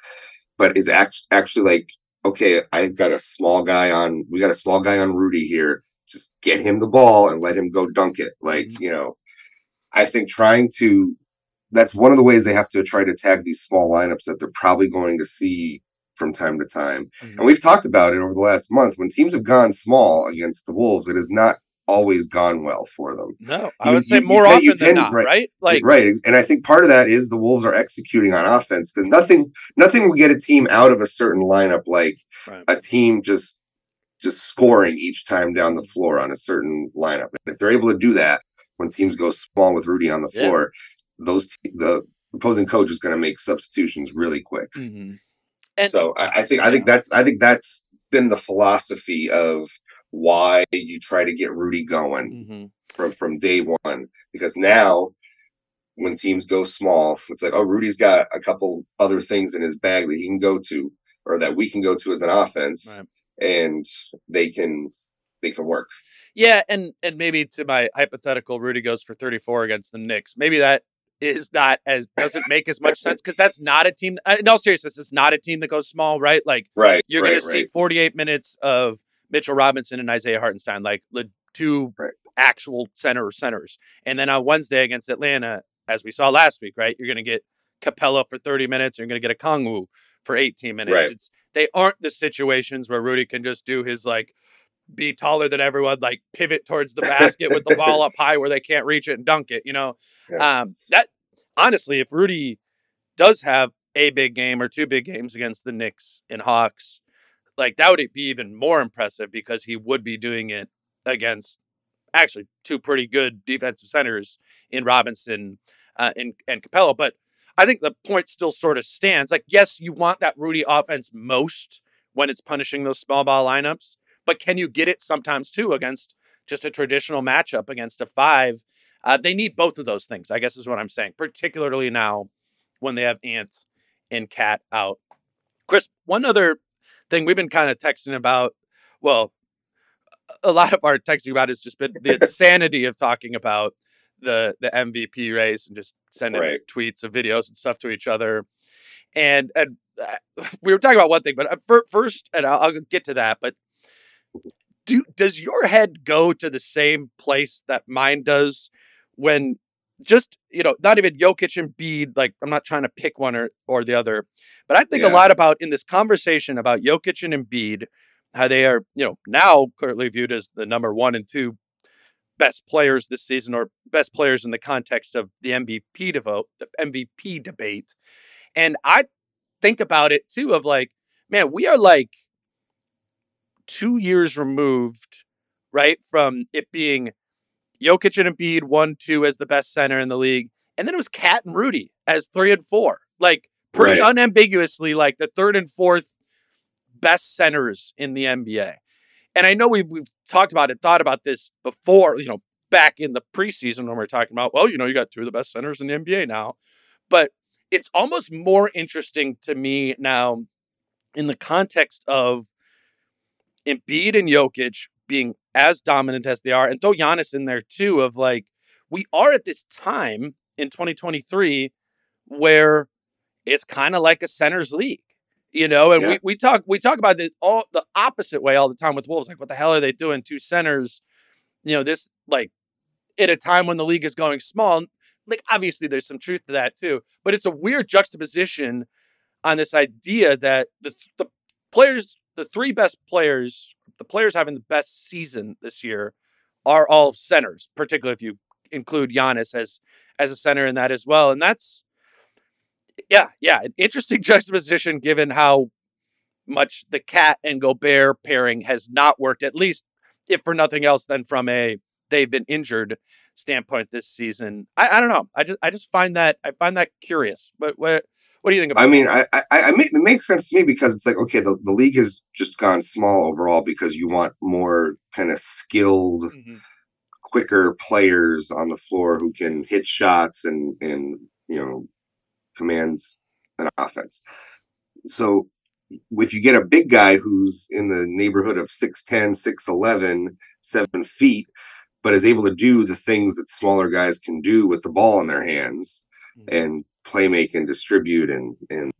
but is act- actually like, okay, I've got a small guy on, we got a small guy on Rudy here. Just get him the ball and let him go dunk it. Like, Mhm. you know, I think trying to, that's one of the ways they have to try to tag these small lineups that they're probably going to see from time to time. Mhm. And we've talked about it over the last month. When teams have gone small against the Wolves, it has not always gone well for them. No, I You- would say you- more you often than tend- not, right. right? Like, right. And I think part of that is the Wolves are executing on offense because nothing nothing will get a team out of a certain lineup like Right. a team just just scoring each time down the floor on a certain lineup. And if they're able to do that when teams go small with Rudy on the Yeah. floor, those te- the opposing coach is going to make substitutions really quick. Mhm. And- so I, I think I think that's I think that's been the philosophy of why you try to get Rudy going Mhm. from from day one because now when teams go small it's like oh Rudy's got a couple other things in his bag that he can go to or that we can go to as an offense Right. and they can they can work Yeah, and and maybe to my hypothetical, Rudy goes for 34 against the Knicks. Maybe that is not as doesn't make as much sense because that's not a team. uh, In all seriousness, it's not a team that goes small, right? Like right you're right, going to see 48 minutes of Mitchell Robinson and Isaiah Hartenstein, like the two Right. actual center centers, and then on Wednesday against Atlanta, as we saw last week, right? You're going to get Capela for 30 minutes. You're going to get Okongwu for 18 minutes. Right. It's they aren't the situations where Rudy can just do his like be taller than everyone, like pivot towards the basket with the ball up high where they can't reach it and dunk it. You know, um, that honestly, if Rudy does have a big game or two big games against the Knicks and Hawks, like that would be even more impressive because he would be doing it against actually two pretty good defensive centers in Robinson uh, and and Capela. But I think the point still sort of stands. Like, yes, you want that Rudy offense most when it's punishing those small ball lineups, but can you get it sometimes too against just a traditional matchup against a five? Uh, they need both of those things, I guess is what I'm saying, particularly now when they have Ant and Cat out. Chris, one other thing we've been kind of texting about, well, a lot of our texting about has just been the insanity of talking about the the MVP race and just sending Right. tweets of videos and stuff to each other. And and uh, we were talking about one thing, but uh, fir- first, and I'll, I'll get to that. But do does your head go to the same place that mine does when just you know not even Jokic and Embiid? Like I'm not trying to pick one or or the other, but I think a lot about in this conversation about Jokic and Embiid, how they are you know now clearly viewed as the number one and two best players this season or best players in the context of the MVP devote the MVP debate. And I think about it too of like, man, we are like two years removed, right, from it being Jokic and Embiid one, two as the best center in the league, and then it was Cat and Rudy as three and four, like pretty Right. unambiguously, like the third and fourth best centers in the NBA. And I know we've we've talked about it, thought about this before, you know, back in the preseason when we are talking about, well, you know, you got two of the best centers in the NBA now. But it's almost more interesting to me now in the context of Embiid and Jokic being as dominant as they are, and throw Giannis in there too, of like, we are at this time in 2023 where it's kind of like a centers league, you know. And Yeah. we, we talk we talk about the all the opposite way all the time with Wolves. Like, what the hell are they doing? Two centers, you know, this like at a time when the league is going small. Like, obviously, there's some truth to that too, but it's a weird juxtaposition on this idea that the the players, the three best players, the players having the best season this year, are all centers. Particularly if you include Giannis as as a center in that as well, and that's yeah, yeah, an interesting juxtaposition given how much the Cat and Gobert pairing has not worked. At least, if for nothing else, than from a they've been injured standpoint this season. I, I don't know. I just I just find that I find that curious. But what what do you think about? I mean, I, I, I make, it makes sense to me because it's like, okay, the, the league has just gone small overall because you want more kind of skilled, that? Mhm. quicker players on the floor who can hit shots and, and, you know, commands an offense. So if you get a big guy who's in the neighborhood of 6'10, 6'11, seven feet, but is able to do the things that smaller guys can do with the ball in their hands and play make and distribute and and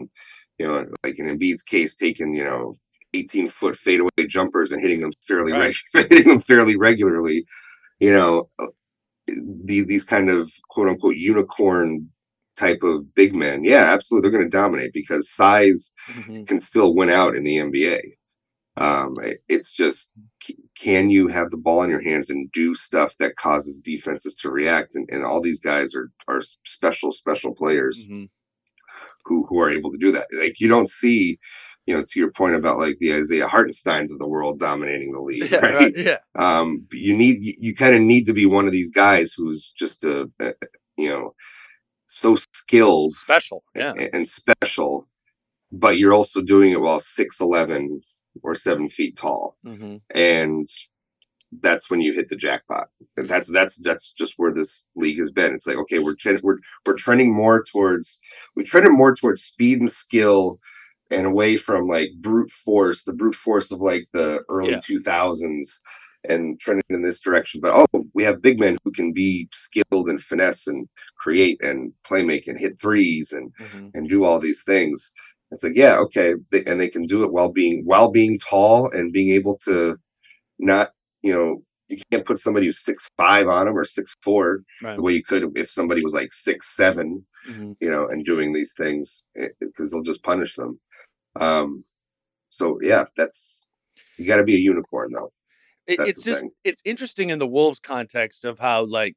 you know like in Embiid's case taking you know 18 foot fadeaway jumpers and hitting them fairly Right. reg- hitting them fairly regularly you know uh, these these kind of quote unquote unicorn type of big men yeah absolutely they're going to dominate because size Mhm. can still win out in the NBA. Um, it- it's just, can you have the ball in your hands and do stuff that causes defenses to react? And, and all these guys are are special, special players Mhm. who who are able to do that. Like you don't see, you know, to your point about like the Isaiah Hartensteins of the world dominating the league, Yeah, right? right, yeah. um you need you, you kind of need to be one of these guys who's just a, a you know so skilled Special. Yeah. a- and special, but you're also doing it while six eleven or seven feet tall, hmm and that's when you hit the jackpot. And that's that's that's just where this league has been. It's like okay, we're we're we're trending more towards we trended more towards speed and skill, and away from like brute force, the brute force of like the early Yeah. two thousands. And trending in this direction, but oh, we have big men who can be skilled and finesse and create and play make and hit threes and hmm and do all these things. It's like, yeah, okay, they, and they can do it while being while being tall and being able to not, you know, you can't put somebody who's six five on them or six four Right. the way you could if somebody was like six seven, hmm you know, and doing these things because they'll just punish them. Um, so yeah, that's you got to be a unicorn though. That's it's just thing. it's interesting in the Wolves context of how like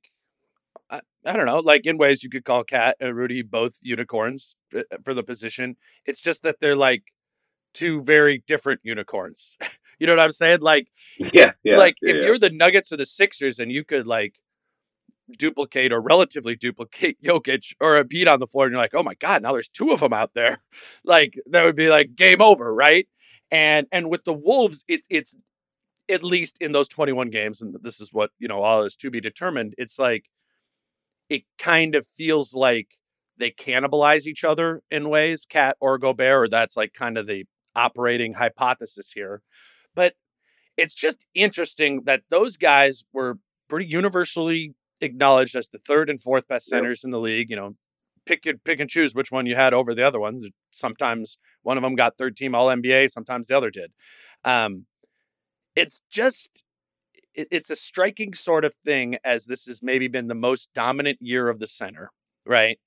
I, don't know like in ways you could call Cat and Rudy both unicorns uh, for the position. It's just that they're like two very different unicorns. you know what I'm saying? Like Yeah, yeah. like yeah, if yeah. you're the Nuggets or the Sixers and you could like duplicate or relatively duplicate Jokic or Embiid on the floor and you're like, oh my God, now there's two of them out there. like that would be like game over, right? And and with the Wolves, it, it's at least in those 21 games, and this is what, you know, all is to be determined, it's like it kind of feels like they cannibalize each other in ways, Cat or Gobert, or that's like kind of the operating hypothesis here. But it's just interesting that those guys were pretty universally acknowledged as the third and fourth best Yep. centers in the league. You know, pick your pick and choose which one you had over the other ones. Sometimes one of them got third team All NBA, sometimes the other did. Um, it's just it, it's a striking sort of thing as this has maybe been the most dominant year of the center, right?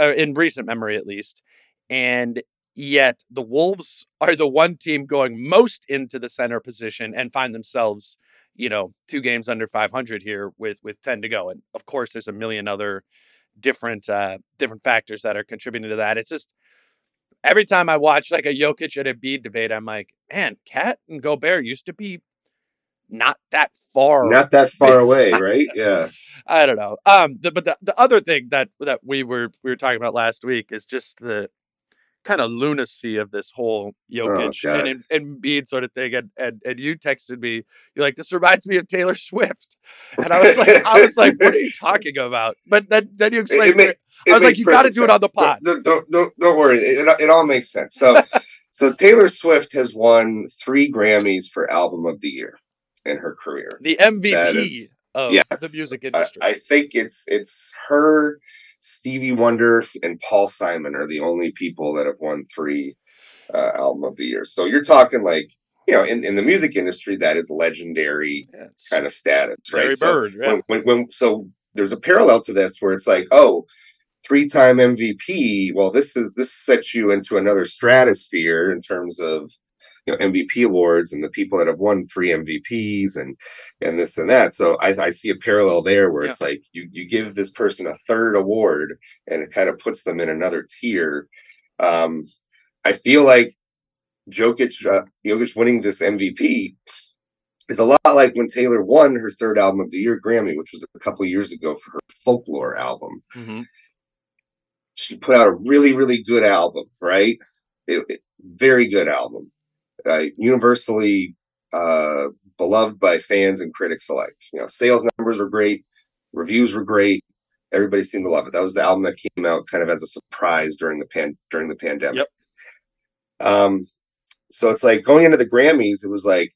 Uh, in recent memory, at least. And yet the Wolves are the one team going most into the center position and find themselves, you know, two games under 500 here with with 10 to go. And of course, there's a million other different uh different factors that are contributing to that. It's just every time I watch like a Jokic and a Embiid debate, I'm like, man, Cat and Gobert used to be not that far not that far away, right? Yeah. I don't know. Um, the, but the, the other thing that that we were we were talking about last week is just the kind of lunacy of this whole Jokic God. and and Embiid sort of thing. And, and and you texted me, you're like, this reminds me of Taylor Swift, and I was like, I was like, what are you talking about? But then then you explained. ma- it I was like, you gotta do it on the sense. Don't- pod. Don't, don't, don't, don't worry. It, it, it all makes sense. So, so Taylor Swift has won three Grammys for Album of the Year in her career. the MVP is- of yes, the music I, industry. I think it's it's her Stevie Wonder and Paul Simon are the only people that have won three uh, album of the year. So you're talking like you know, in, in the music industry, that is legendary yeah, kind of status, right? So Bird, yeah. when, when, when, so there's a parallel to this where it's like, oh, three-time MVP. Well, this is this sets you into another stratosphere in terms of you know MVP awards and the people that have won three MVPs and and this and that. So I, I see a parallel there where yeah. it's like you you give this person a third award and it kind of puts them in another tier. Um, I feel like Jokic uh, Jokic winning this MVP is a lot like when Taylor won her third album of the year Grammy, which was a couple years ago for her folklore album. Mm-hmm. She put out a really, really good album, right? It, it, very good album, uh, universally uh, beloved by fans and critics alike. You know, sales numbers were great, reviews were great. Everybody seemed to love it. That was the album that came out kind of as a surprise during the pan during the pandemic. Yep. Um, so it's like going into the Grammys, it was like,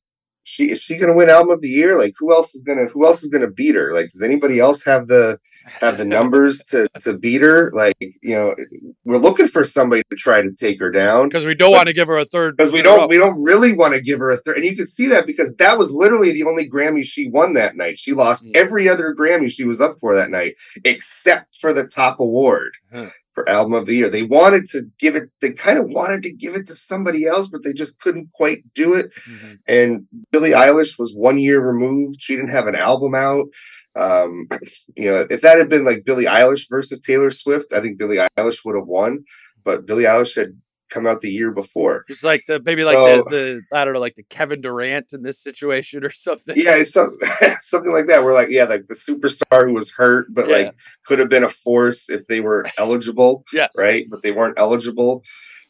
she is she gonna win album of the year? Like who else is gonna who else is gonna beat her? Like does anybody else have the have the numbers to to beat her? Like you know we're looking for somebody to try to take her down because we don't want to give her a third because we don't we don't really want to give her a third and you could see that because that was literally the only Grammy she won that night. She lost mm. every other Grammy she was up for that night except for the top award. Huh for album of the year. They wanted to give it, they kind of wanted to give it to somebody else, but they just couldn't quite do it. Mm-hmm. And Billie Eilish was one year removed. She didn't have an album out. Um, you know, if that had been like Billie Eilish versus Taylor Swift, I think Billie Eilish would have won. But Billie Eilish had come out the year before. It's like the maybe like so, the, the I don't know, like the Kevin Durant in this situation or something. Yeah, some, something like that. We're like, yeah, like the superstar who was hurt, but yeah. like could have been a force if they were eligible. yes. Right. But they weren't eligible.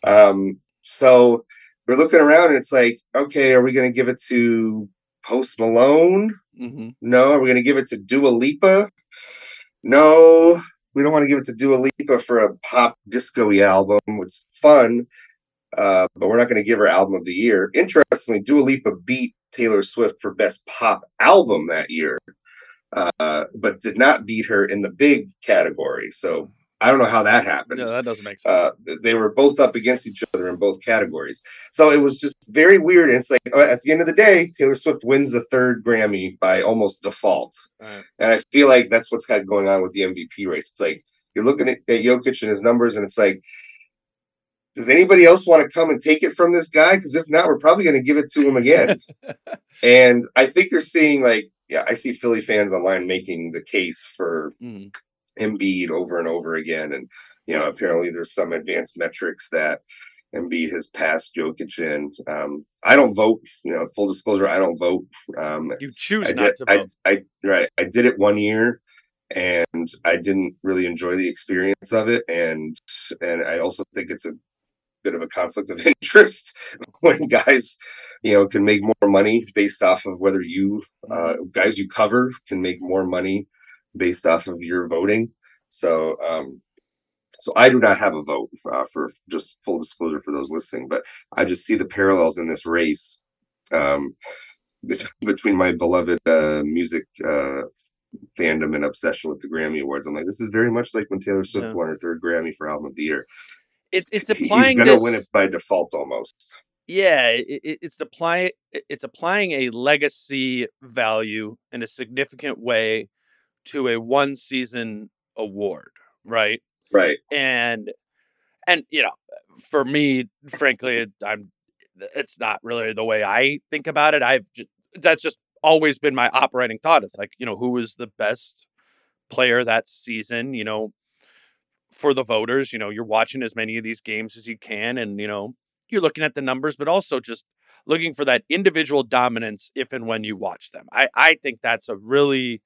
Um, so we're looking around and it's like, okay, are we gonna give it to Post Malone? Mm-hmm. No, are we gonna give it to Dua Lipa? No, we don't want to give it to Dua Lipa for a pop disco album. It's fun, uh, but we're not going to give her album of the year. Interestingly, Dua Lipa beat Taylor Swift for best pop album that year, uh, but did not beat her in the big category. So I don't know how that happened. No, that doesn't make sense. Uh, they were both up against each other in both categories. So it was just very weird. And it's like uh, at the end of the day, Taylor Swift wins the third Grammy by almost default. Right. And I feel like that's what's kind of going on with the MVP race. It's like you're looking at, at Jokic and his numbers, and it's like, does anybody else want to come and take it from this guy? Because if not, we're probably going to give it to him again. and I think you're seeing like, yeah, I see Philly fans online making the case for mm. Embiid over and over again. And, you know, apparently there's some advanced metrics that Embiid has passed Jokic in. Um, I don't vote, you know, full disclosure, I don't vote. Um, you choose not did, to vote. I, I, right. I did it one year and I didn't really enjoy the experience of it. And, and I also think it's a bit of a conflict of interest when guys, you know, can make more money based off of whether you, uh, mm-hmm. guys you cover can make more money based off of your voting. So, um, so I do not have a vote uh, for just full disclosure for those listening, but I just see the parallels in this race um, between my beloved uh, music uh, fandom and obsession with the Grammy Awards. I'm like, this is very much like when Taylor Swift yeah. won her third Grammy for Album of the Year. It's it's applying. He's gonna this... win it by default almost. Yeah, it, it's applying it's applying a legacy value in a significant way to a one season award, right? Right. And and you know, for me, frankly, I'm it's not really the way I think about it. I've just, that's just always been my operating thought. It's like, you know, who is the best player that season, you know, for the voters, you know, you're watching as many of these games as you can and, you know, you're looking at the numbers, but also just looking for that individual dominance if and when you watch them. I, I think that's a really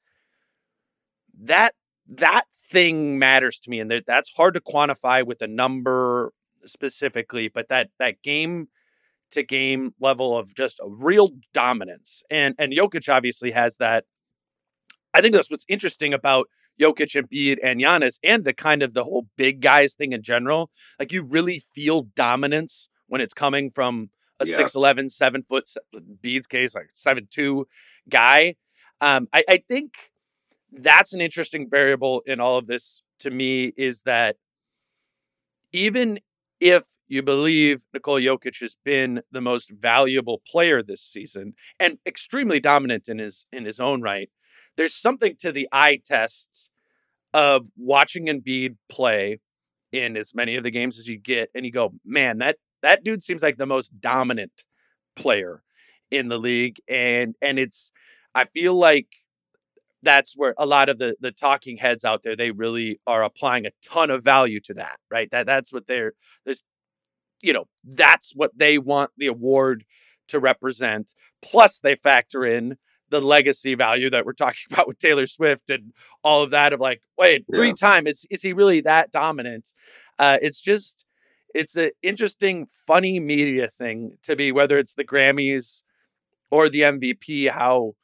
that that thing matters to me and that, that's hard to quantify with a number specifically but that that game to game level of just a real dominance and and Jokic obviously has that I think that's what's interesting about Jokic and Embiid and Giannis and the kind of the whole big guys thing in general. Like you really feel dominance when it's coming from a yeah. 6'11, 7 foot Embiid's case, like 7'2 guy. Um, I, I think that's an interesting variable in all of this to me is that even if you believe Nikola Jokic has been the most valuable player this season and extremely dominant in his in his own right, there's something to the eye tests of watching Embiid play in as many of the games as you get, and you go, man, that that dude seems like the most dominant player in the league, and and it's I feel like that's where a lot of the the talking heads out there they really are applying a ton of value to that right that that's what they're there's you know that's what they want the award to represent plus they factor in the legacy value that we're talking about with Taylor Swift and all of that of like wait three yeah. time is is he really that dominant uh it's just it's an interesting funny media thing to be whether it's the Grammys or the MVP how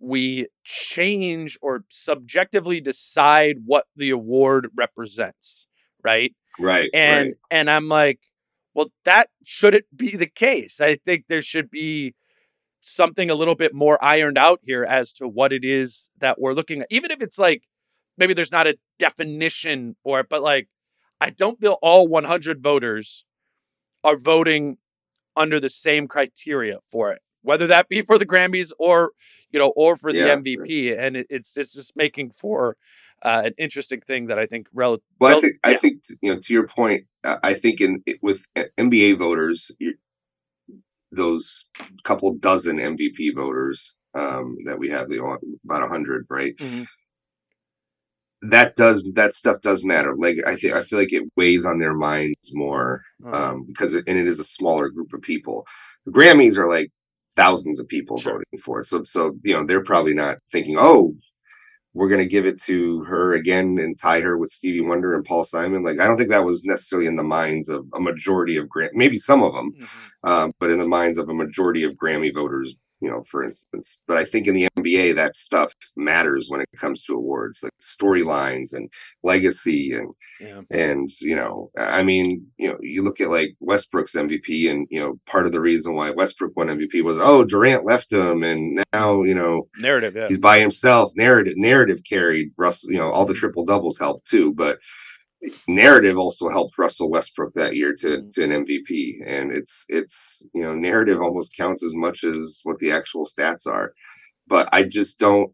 we change or subjectively decide what the award represents right? Right and right. and i'm like well that shouldn't be the case. I think there should be something a little bit more ironed out here as to what it is that we're looking at. Even if it's like maybe there's not a definition for it but like i don't feel all 100 voters are voting under the same criteria for it whether that be for the Grammys or you know or for the yeah, MVP, and it, it's it's just making for uh, an interesting thing that I think relative. Well, I think yeah. I think you know to your point, I think in with NBA voters, those couple dozen MVP voters um, that we have, know, about a hundred, right? Mm-hmm. That does that stuff does matter. Like I think I feel like it weighs on their minds more um, because it, and it is a smaller group of people. The Grammys are like thousands of people sure. voting for it. So, so you know, they're probably not thinking, oh, we're going to give it to her again and tie her with Stevie Wonder and Paul Simon. Like, I don't think that was necessarily in the minds of a majority of Gram, maybe some of them, mm-hmm. um, but in the minds of a majority of Grammy voters, you know, for instance. But I think in the NBA, that stuff matters when it comes to awards, like storylines and legacy and yeah. and you know, I mean, you know, you look at like Westbrook's MVP, and you know, part of the reason why Westbrook won MVP was oh Durant left him, and now you know, narrative, yeah. he's by himself. Narrative, narrative carried Russell. You know, all the triple doubles helped too, but narrative also helped Russell Westbrook that year to, mm. to an MVP. And it's it's you know, narrative almost counts as much as what the actual stats are. But I just don't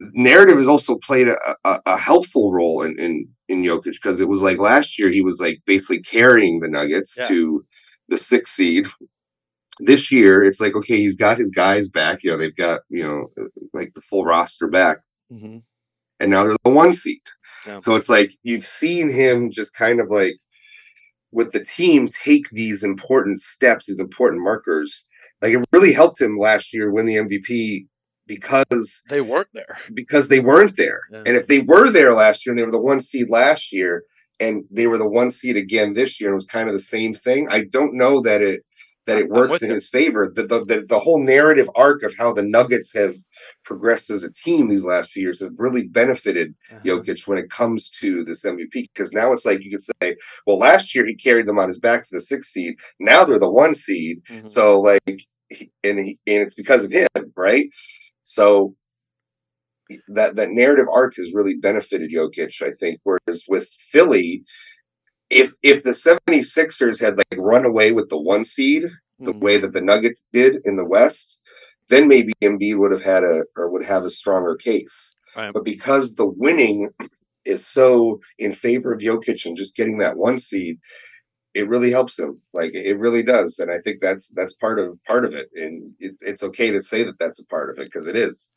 narrative has also played a, a, a helpful role in in, in Jokic because it was like last year he was like basically carrying the Nuggets yeah. to the sixth seed. This year it's like okay, he's got his guys back. You know, they've got you know like the full roster back, mm-hmm. and now they're the one seed. So it's like you've seen him just kind of like with the team take these important steps, these important markers. Like it really helped him last year win the MVP because they weren't there. Because they weren't there. Yeah. And if they were there last year and they were the one seed last year and they were the one seed again this year and it was kind of the same thing, I don't know that it that it works in his favor. The, the, the the whole narrative arc of how the Nuggets have progressed as a team these last few years have really benefited uh-huh. Jokic when it comes to this MVP. Because now it's like you could say, well, last year he carried them on his back to the sixth seed. Now they're the one seed. Mm-hmm. So like, and he, and it's because of him, right? So that that narrative arc has really benefited Jokic, I think. Whereas with Philly, if if the 76ers had like run away with the one seed the mm-hmm. way that the Nuggets did in the West, then maybe Embiid would have had a or would have a stronger case. Right. But because the winning is so in favor of Jokic and just getting that one seed, it really helps him. Like it really does, and I think that's that's part of part of it. And it's it's okay to say that that's a part of it because it is.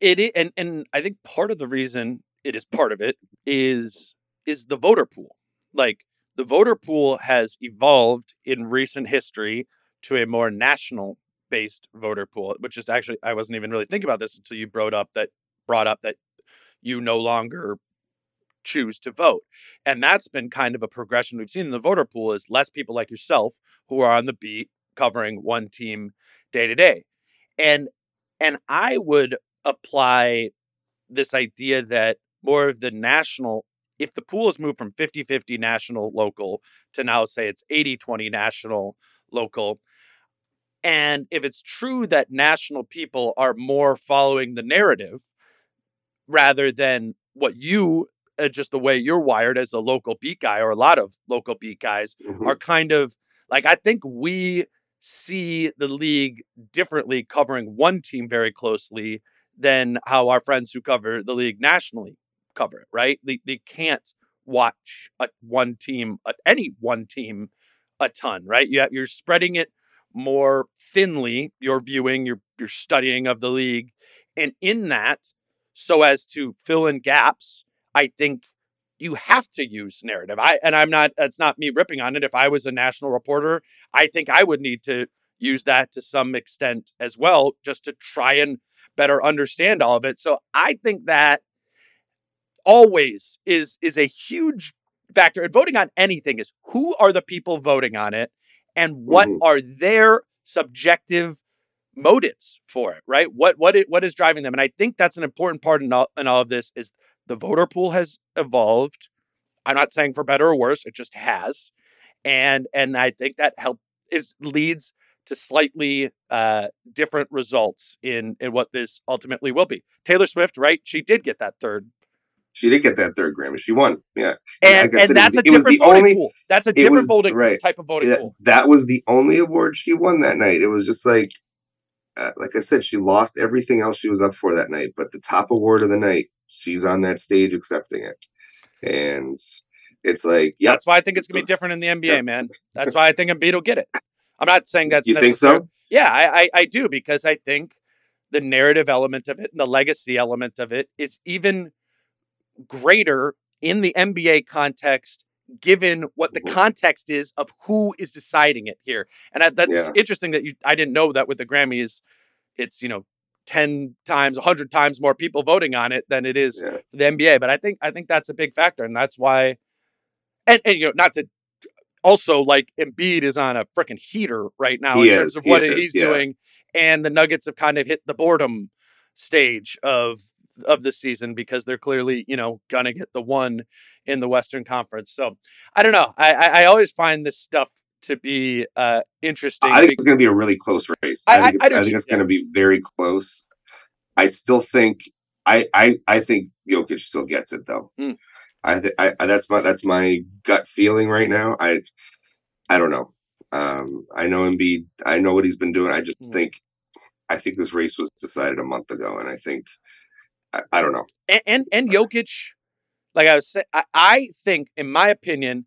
It is, and and I think part of the reason it is part of it is is the voter pool. Like the voter pool has evolved in recent history to a more national based voter pool, which is actually I wasn't even really thinking about this until you brought up that brought up that you no longer choose to vote. And that's been kind of a progression we've seen in the voter pool is less people like yourself who are on the beat covering one team day to day. And and I would apply this idea that more of the national if the pool has moved from 50-50 national local to now say it's 80-20 national local and if it's true that national people are more following the narrative rather than what you uh, just the way you're wired as a local beat guy, or a lot of local beat guys, Mhm. are kind of like I think we see the league differently covering one team very closely than how our friends who cover the league nationally cover it, right? They, they can't watch a, one team, a, any one team a ton, right? You, you're spreading it more thinly, your viewing, your, your studying of the league. And in that, so as to fill in gaps, I think you have to use narrative. I and I'm not that's not me ripping on it. If I was a national reporter, I think I would need to use that to some extent as well, just to try and better understand all of it. So I think that always is is a huge factor. And voting on anything is who are the people voting on it and what Mhm. are their subjective motives for it, right? What what it, what is driving them? And I think that's an important part in all, in all of this is the voter pool has evolved. I'm not saying for better or worse, it just has. And and I think that help is leads to slightly uh, different results in in what this ultimately will be. Taylor Swift, right? She did get that third She did get that third Grammy. She won. Yeah. and said, and that's was- a different voting only- pool. That's a different was- voting right. type of voting that, pool. that was the only award she won that night. It was just like, uh, like I said, she lost everything else she was up for that night. But the top award of the night, she's on that stage accepting it, and it's like, yeah, That's why I think it's gonna be different in the NBA, man. That's why I think Embiid will get it. I'm not saying that's you think so? Yeah, I, I I do because I think the narrative element of it and the legacy element of it is even greater in the NBA context, given what the Mhm. context is of who is deciding it here. And I, that's Yeah. interesting that you. I didn't know that with the Grammys, it's you know ten times, hundred times more people voting on it than it is Yeah. the NBA. But I think I think that's a big factor, and that's why. And, and you know, not to also like Embiid is on a freaking heater right now He in terms is, of he what is, he's yeah. doing, and the Nuggets have kind of hit the boredom stage of of the season because they're clearly you know gonna get the one in the Western Conference. So I don't know. I I, I always find this stuff to be uh interesting. I think it's going to be a really close race. I- I, think it's, I, think too, it's going to be very close. I still think I I I think Jokic still gets it though. Mm. I, th- I I that's my that's my gut feeling right now. I I don't know. Um, I know Embiid. I know what he's been doing. I just Mm. think I think this race was decided a month ago, and I think I, I don't know. and and, and Jokic, like I was saying, I, think, in my opinion,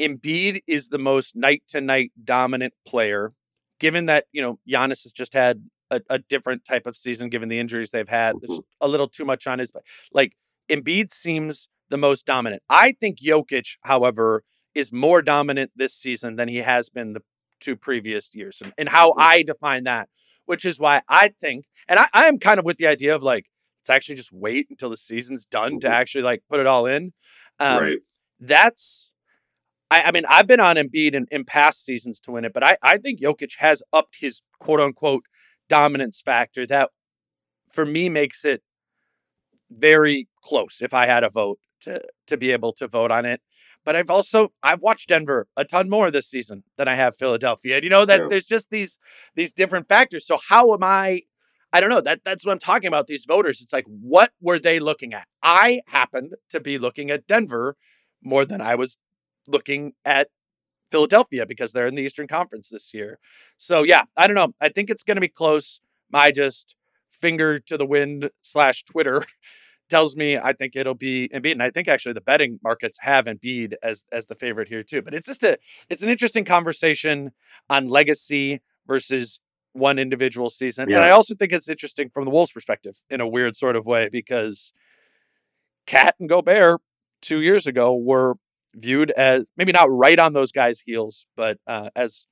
Embiid is the most night to night dominant player. Given that you know Giannis has just had a, a different type of season, given the injuries they've had, there's mm-hmm. a little too much on his. Like Embiid seems the most dominant. I think Jokic, however, is more dominant this season than he has been the two previous years, and, and how mm-hmm. I define that, which is why I think, and I, I am kind of with the idea of like let's actually just wait until the season's done to Mhm. actually like put it all in. Um, right? That's, I, I mean, I've been on Embiid in, in past seasons to win it, but I, I think Jokic has upped his quote unquote dominance factor that for me makes it very close if I had a vote to to be able to vote on it. But I've also I've watched Denver a ton more this season than I have Philadelphia. And you know that Yeah. there's just these these different factors. So how am I I don't know. That that's what I'm talking about these voters. It's like what were they looking at? I happened to be looking at Denver more than I was looking at Philadelphia because they're in the Eastern Conference this year. So yeah, I don't know. I think it's going to be close. My just finger to the wind slash Twitter tells me I think it'll be Embiid, and I think actually the betting markets have Embiid as as the favorite here too. But it's just a it's an interesting conversation on legacy versus one individual season, and I also think it's interesting from the Wolves' perspective in a weird sort of way because KAT and Gobert two years ago were viewed as maybe not right on those guys' heels, but uh, as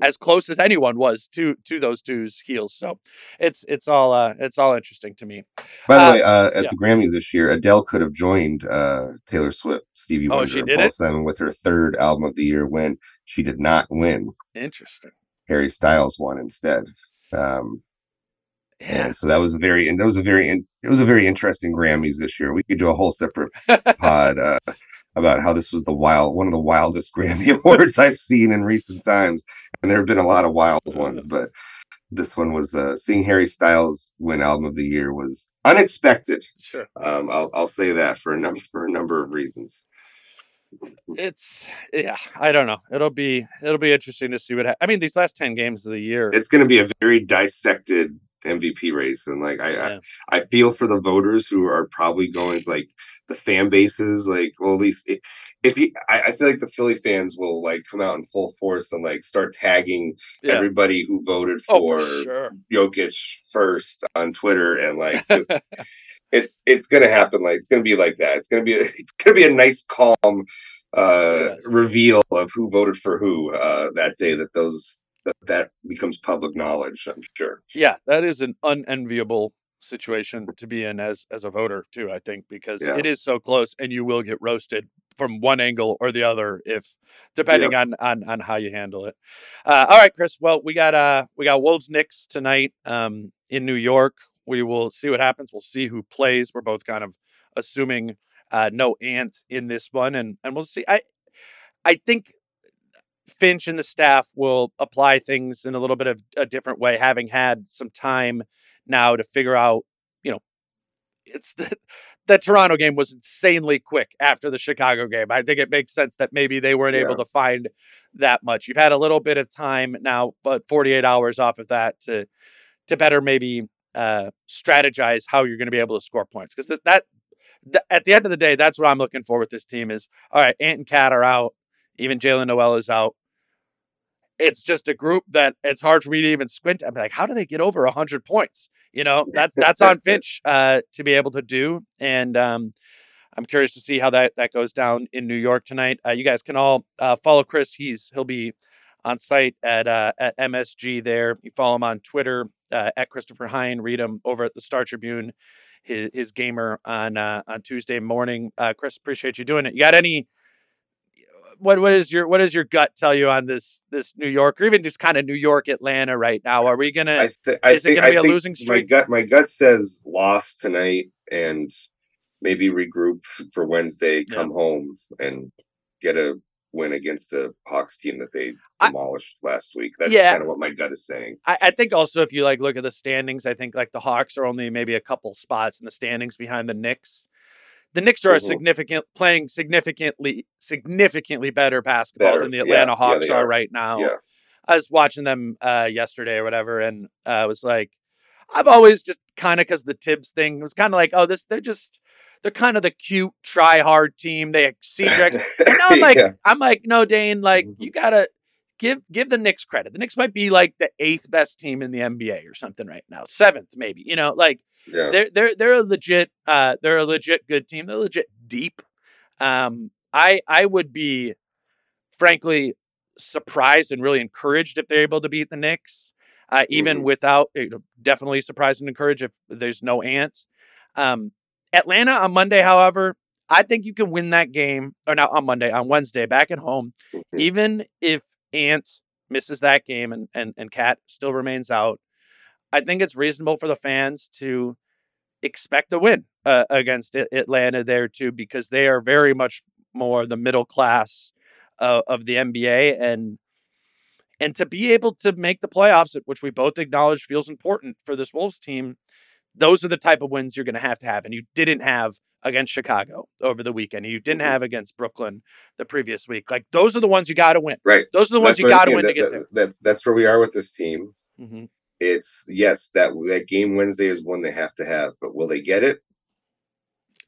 as close as anyone was to to those two's heels. So it's it's all uh, it's all interesting to me. By the Uh, way, uh, at yeah. the Grammys this year, Adele could have joined uh, Taylor Swift, Stevie Oh, Wonder, she and did Paul it? Simon with her third album of the year win. She did not win. Interesting. Harry Styles won instead. Um, Yeah. and so that was a very and that was a very in, it was a very interesting Grammys this year. We could do a whole separate pod uh, about how this was the wild one of the wildest Grammy awards I've seen in recent times, and there have been a lot of wild ones, but this one was uh, seeing Harry Styles win album of the year was unexpected. Sure. Um, I'll I'll say that for a number for a number of reasons. It's yeah, I don't know. It'll be it'll be interesting to see what. Ha- I mean, these last ten games of the year. It's going to be a very dissected MVP race, and like I, Yeah. I I feel for the voters who are probably going like the fan bases, like well at least i- if you, I, I feel like the Philly fans will like come out in full force and like start tagging yeah. everybody who voted oh, for for sure. Jokic first on Twitter and like just it's it's gonna happen like it's gonna be like that. It's gonna be a, it's gonna be a nice calm uh Yes. reveal of who voted for who uh that day that those that, that becomes public knowledge, I'm sure. Yeah, that is an unenviable situation to be in as as a voter too. I think because Yeah. it is so close, and you will get roasted from one angle or the other if depending on on on how you handle it. Uh, all right, Chris. Well, we got uh we got Wolves Knicks tonight um in New York. We will see what happens. We'll see who plays. We're both kind of assuming uh no Ant in this one, and and we'll see. I I think Finch and the staff will apply things in a little bit of a different way, having had some time now to figure out, you know, it's the, the Toronto game was insanely quick after the Chicago game. I think it makes sense that maybe they weren't able to find that much. You've had a little bit of time now, but 48 hours off of that to to better maybe uh, strategize how you're going to be able to score points because that th- at the end of the day, that's what I'm looking for with this team is all right, Ant and KAT are out, even Jaylen Nowell is out. It's just a group that it's hard for me to even squint. I'm like, how do they get over hundred points? You know, that's that's on Finch uh, to be able to do, and um, I'm curious to see how that that goes down in New York tonight. Uh, you guys can all uh, follow Chris. He's he'll be on site at uh, at MSG there. You follow him on Twitter uh, at Christopher Hine. Read him over at the Star Tribune. His, his gamer on uh, on Tuesday morning. Uh, Chris, appreciate you doing it. You got any? What what is your what does your gut tell you on this this New York or even just kind of New York Atlanta right now? Are we gonna? I, th- I is it gonna be I a think losing My gut my gut says loss tonight and maybe regroup for Wednesday, Yeah. come home and get a win against the Hawks team that they I- demolished last week. That's Yeah. kind of what my gut is saying. I, I think also if you like look at the standings, I think like the Hawks are only maybe a couple spots in the standings behind the Knicks. The Knicks are a Mhm. significant playing significantly significantly better basketball Better. than the Atlanta Yeah, Hawks they are are. right now. Yeah. I was watching them uh, yesterday or whatever, and uh, I was like, I've always just kind of because the Thibs thing was kind of like, oh, this they're just they're kind of the cute try hard team. They exceed your ex- and now I'm like, Yeah. I'm like, no, Dane, like Mhm. you gotta give give the Knicks credit. The Knicks might be like the eighth best team in the NBA or something right now, seventh maybe. You know, like yeah. they're they're they're a legit uh they're a legit good team. They're legit deep. Um, I I would be frankly surprised and really encouraged if they're able to beat the Knicks. Uh, even Mhm. without definitely surprised and encouraged if there's no Ant. Um, Atlanta on Monday, however, I think you can win that game, or not on Monday, on Wednesday, back at home. Mhm. Even if Ant misses that game and and and KAT still remains out, I think it's reasonable for the fans to expect a win uh, against Atlanta there too, because they are very much more the middle class uh, of the NBA, and and to be able to make the playoffs, which we both acknowledge feels important for this Wolves team. Those are the type of wins you're going to have to have, and you didn't have against Chicago over the weekend. You didn't Mhm. have against Brooklyn the previous week. Like those are the ones you got to win. Right. Those are the ones That's you got to win to get that- there. That's that's where we are with this team. hmm It's yes, that that game Wednesday is one they have to have, but will they get it?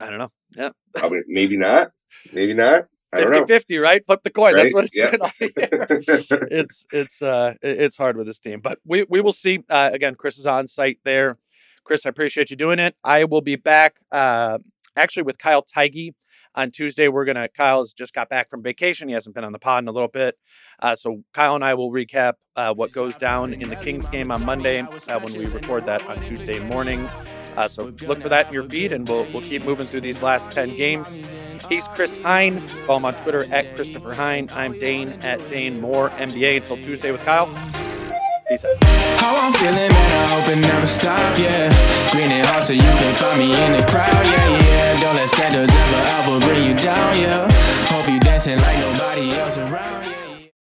I don't know. Yeah. Probably, maybe not. Maybe not. I don't 50 know. 50, right? Flip the coin. That's what it's Yeah. been all year. it's it's uh it's hard with this team, but we we will see. Uh, again, Chris is on site there. Chris, I appreciate you doing it. I will be back uh, actually with Kyle Theige on Tuesday. We're gonna. Kyle's just got back from vacation. He hasn't been on the pod in a little bit, uh, so Kyle and I will recap uh, what goes down in the Kings game on Monday uh, when we record that on Tuesday morning. Uh, so look for that in your feed, and we'll we'll keep moving through these last ten games. He's Chris Hine. Follow him on Twitter at Christopher Hine. I'm Dane at Dane Moore NBA. Until Tuesday with Kyle. Peace out. How I'm feeling, man, I hope it never stop, yeah. Green and hot so you can find me in the crowd, yeah, yeah. Don't let standards ever, ever bring you down, yeah. Hope you dancing like nobody else around, yeah.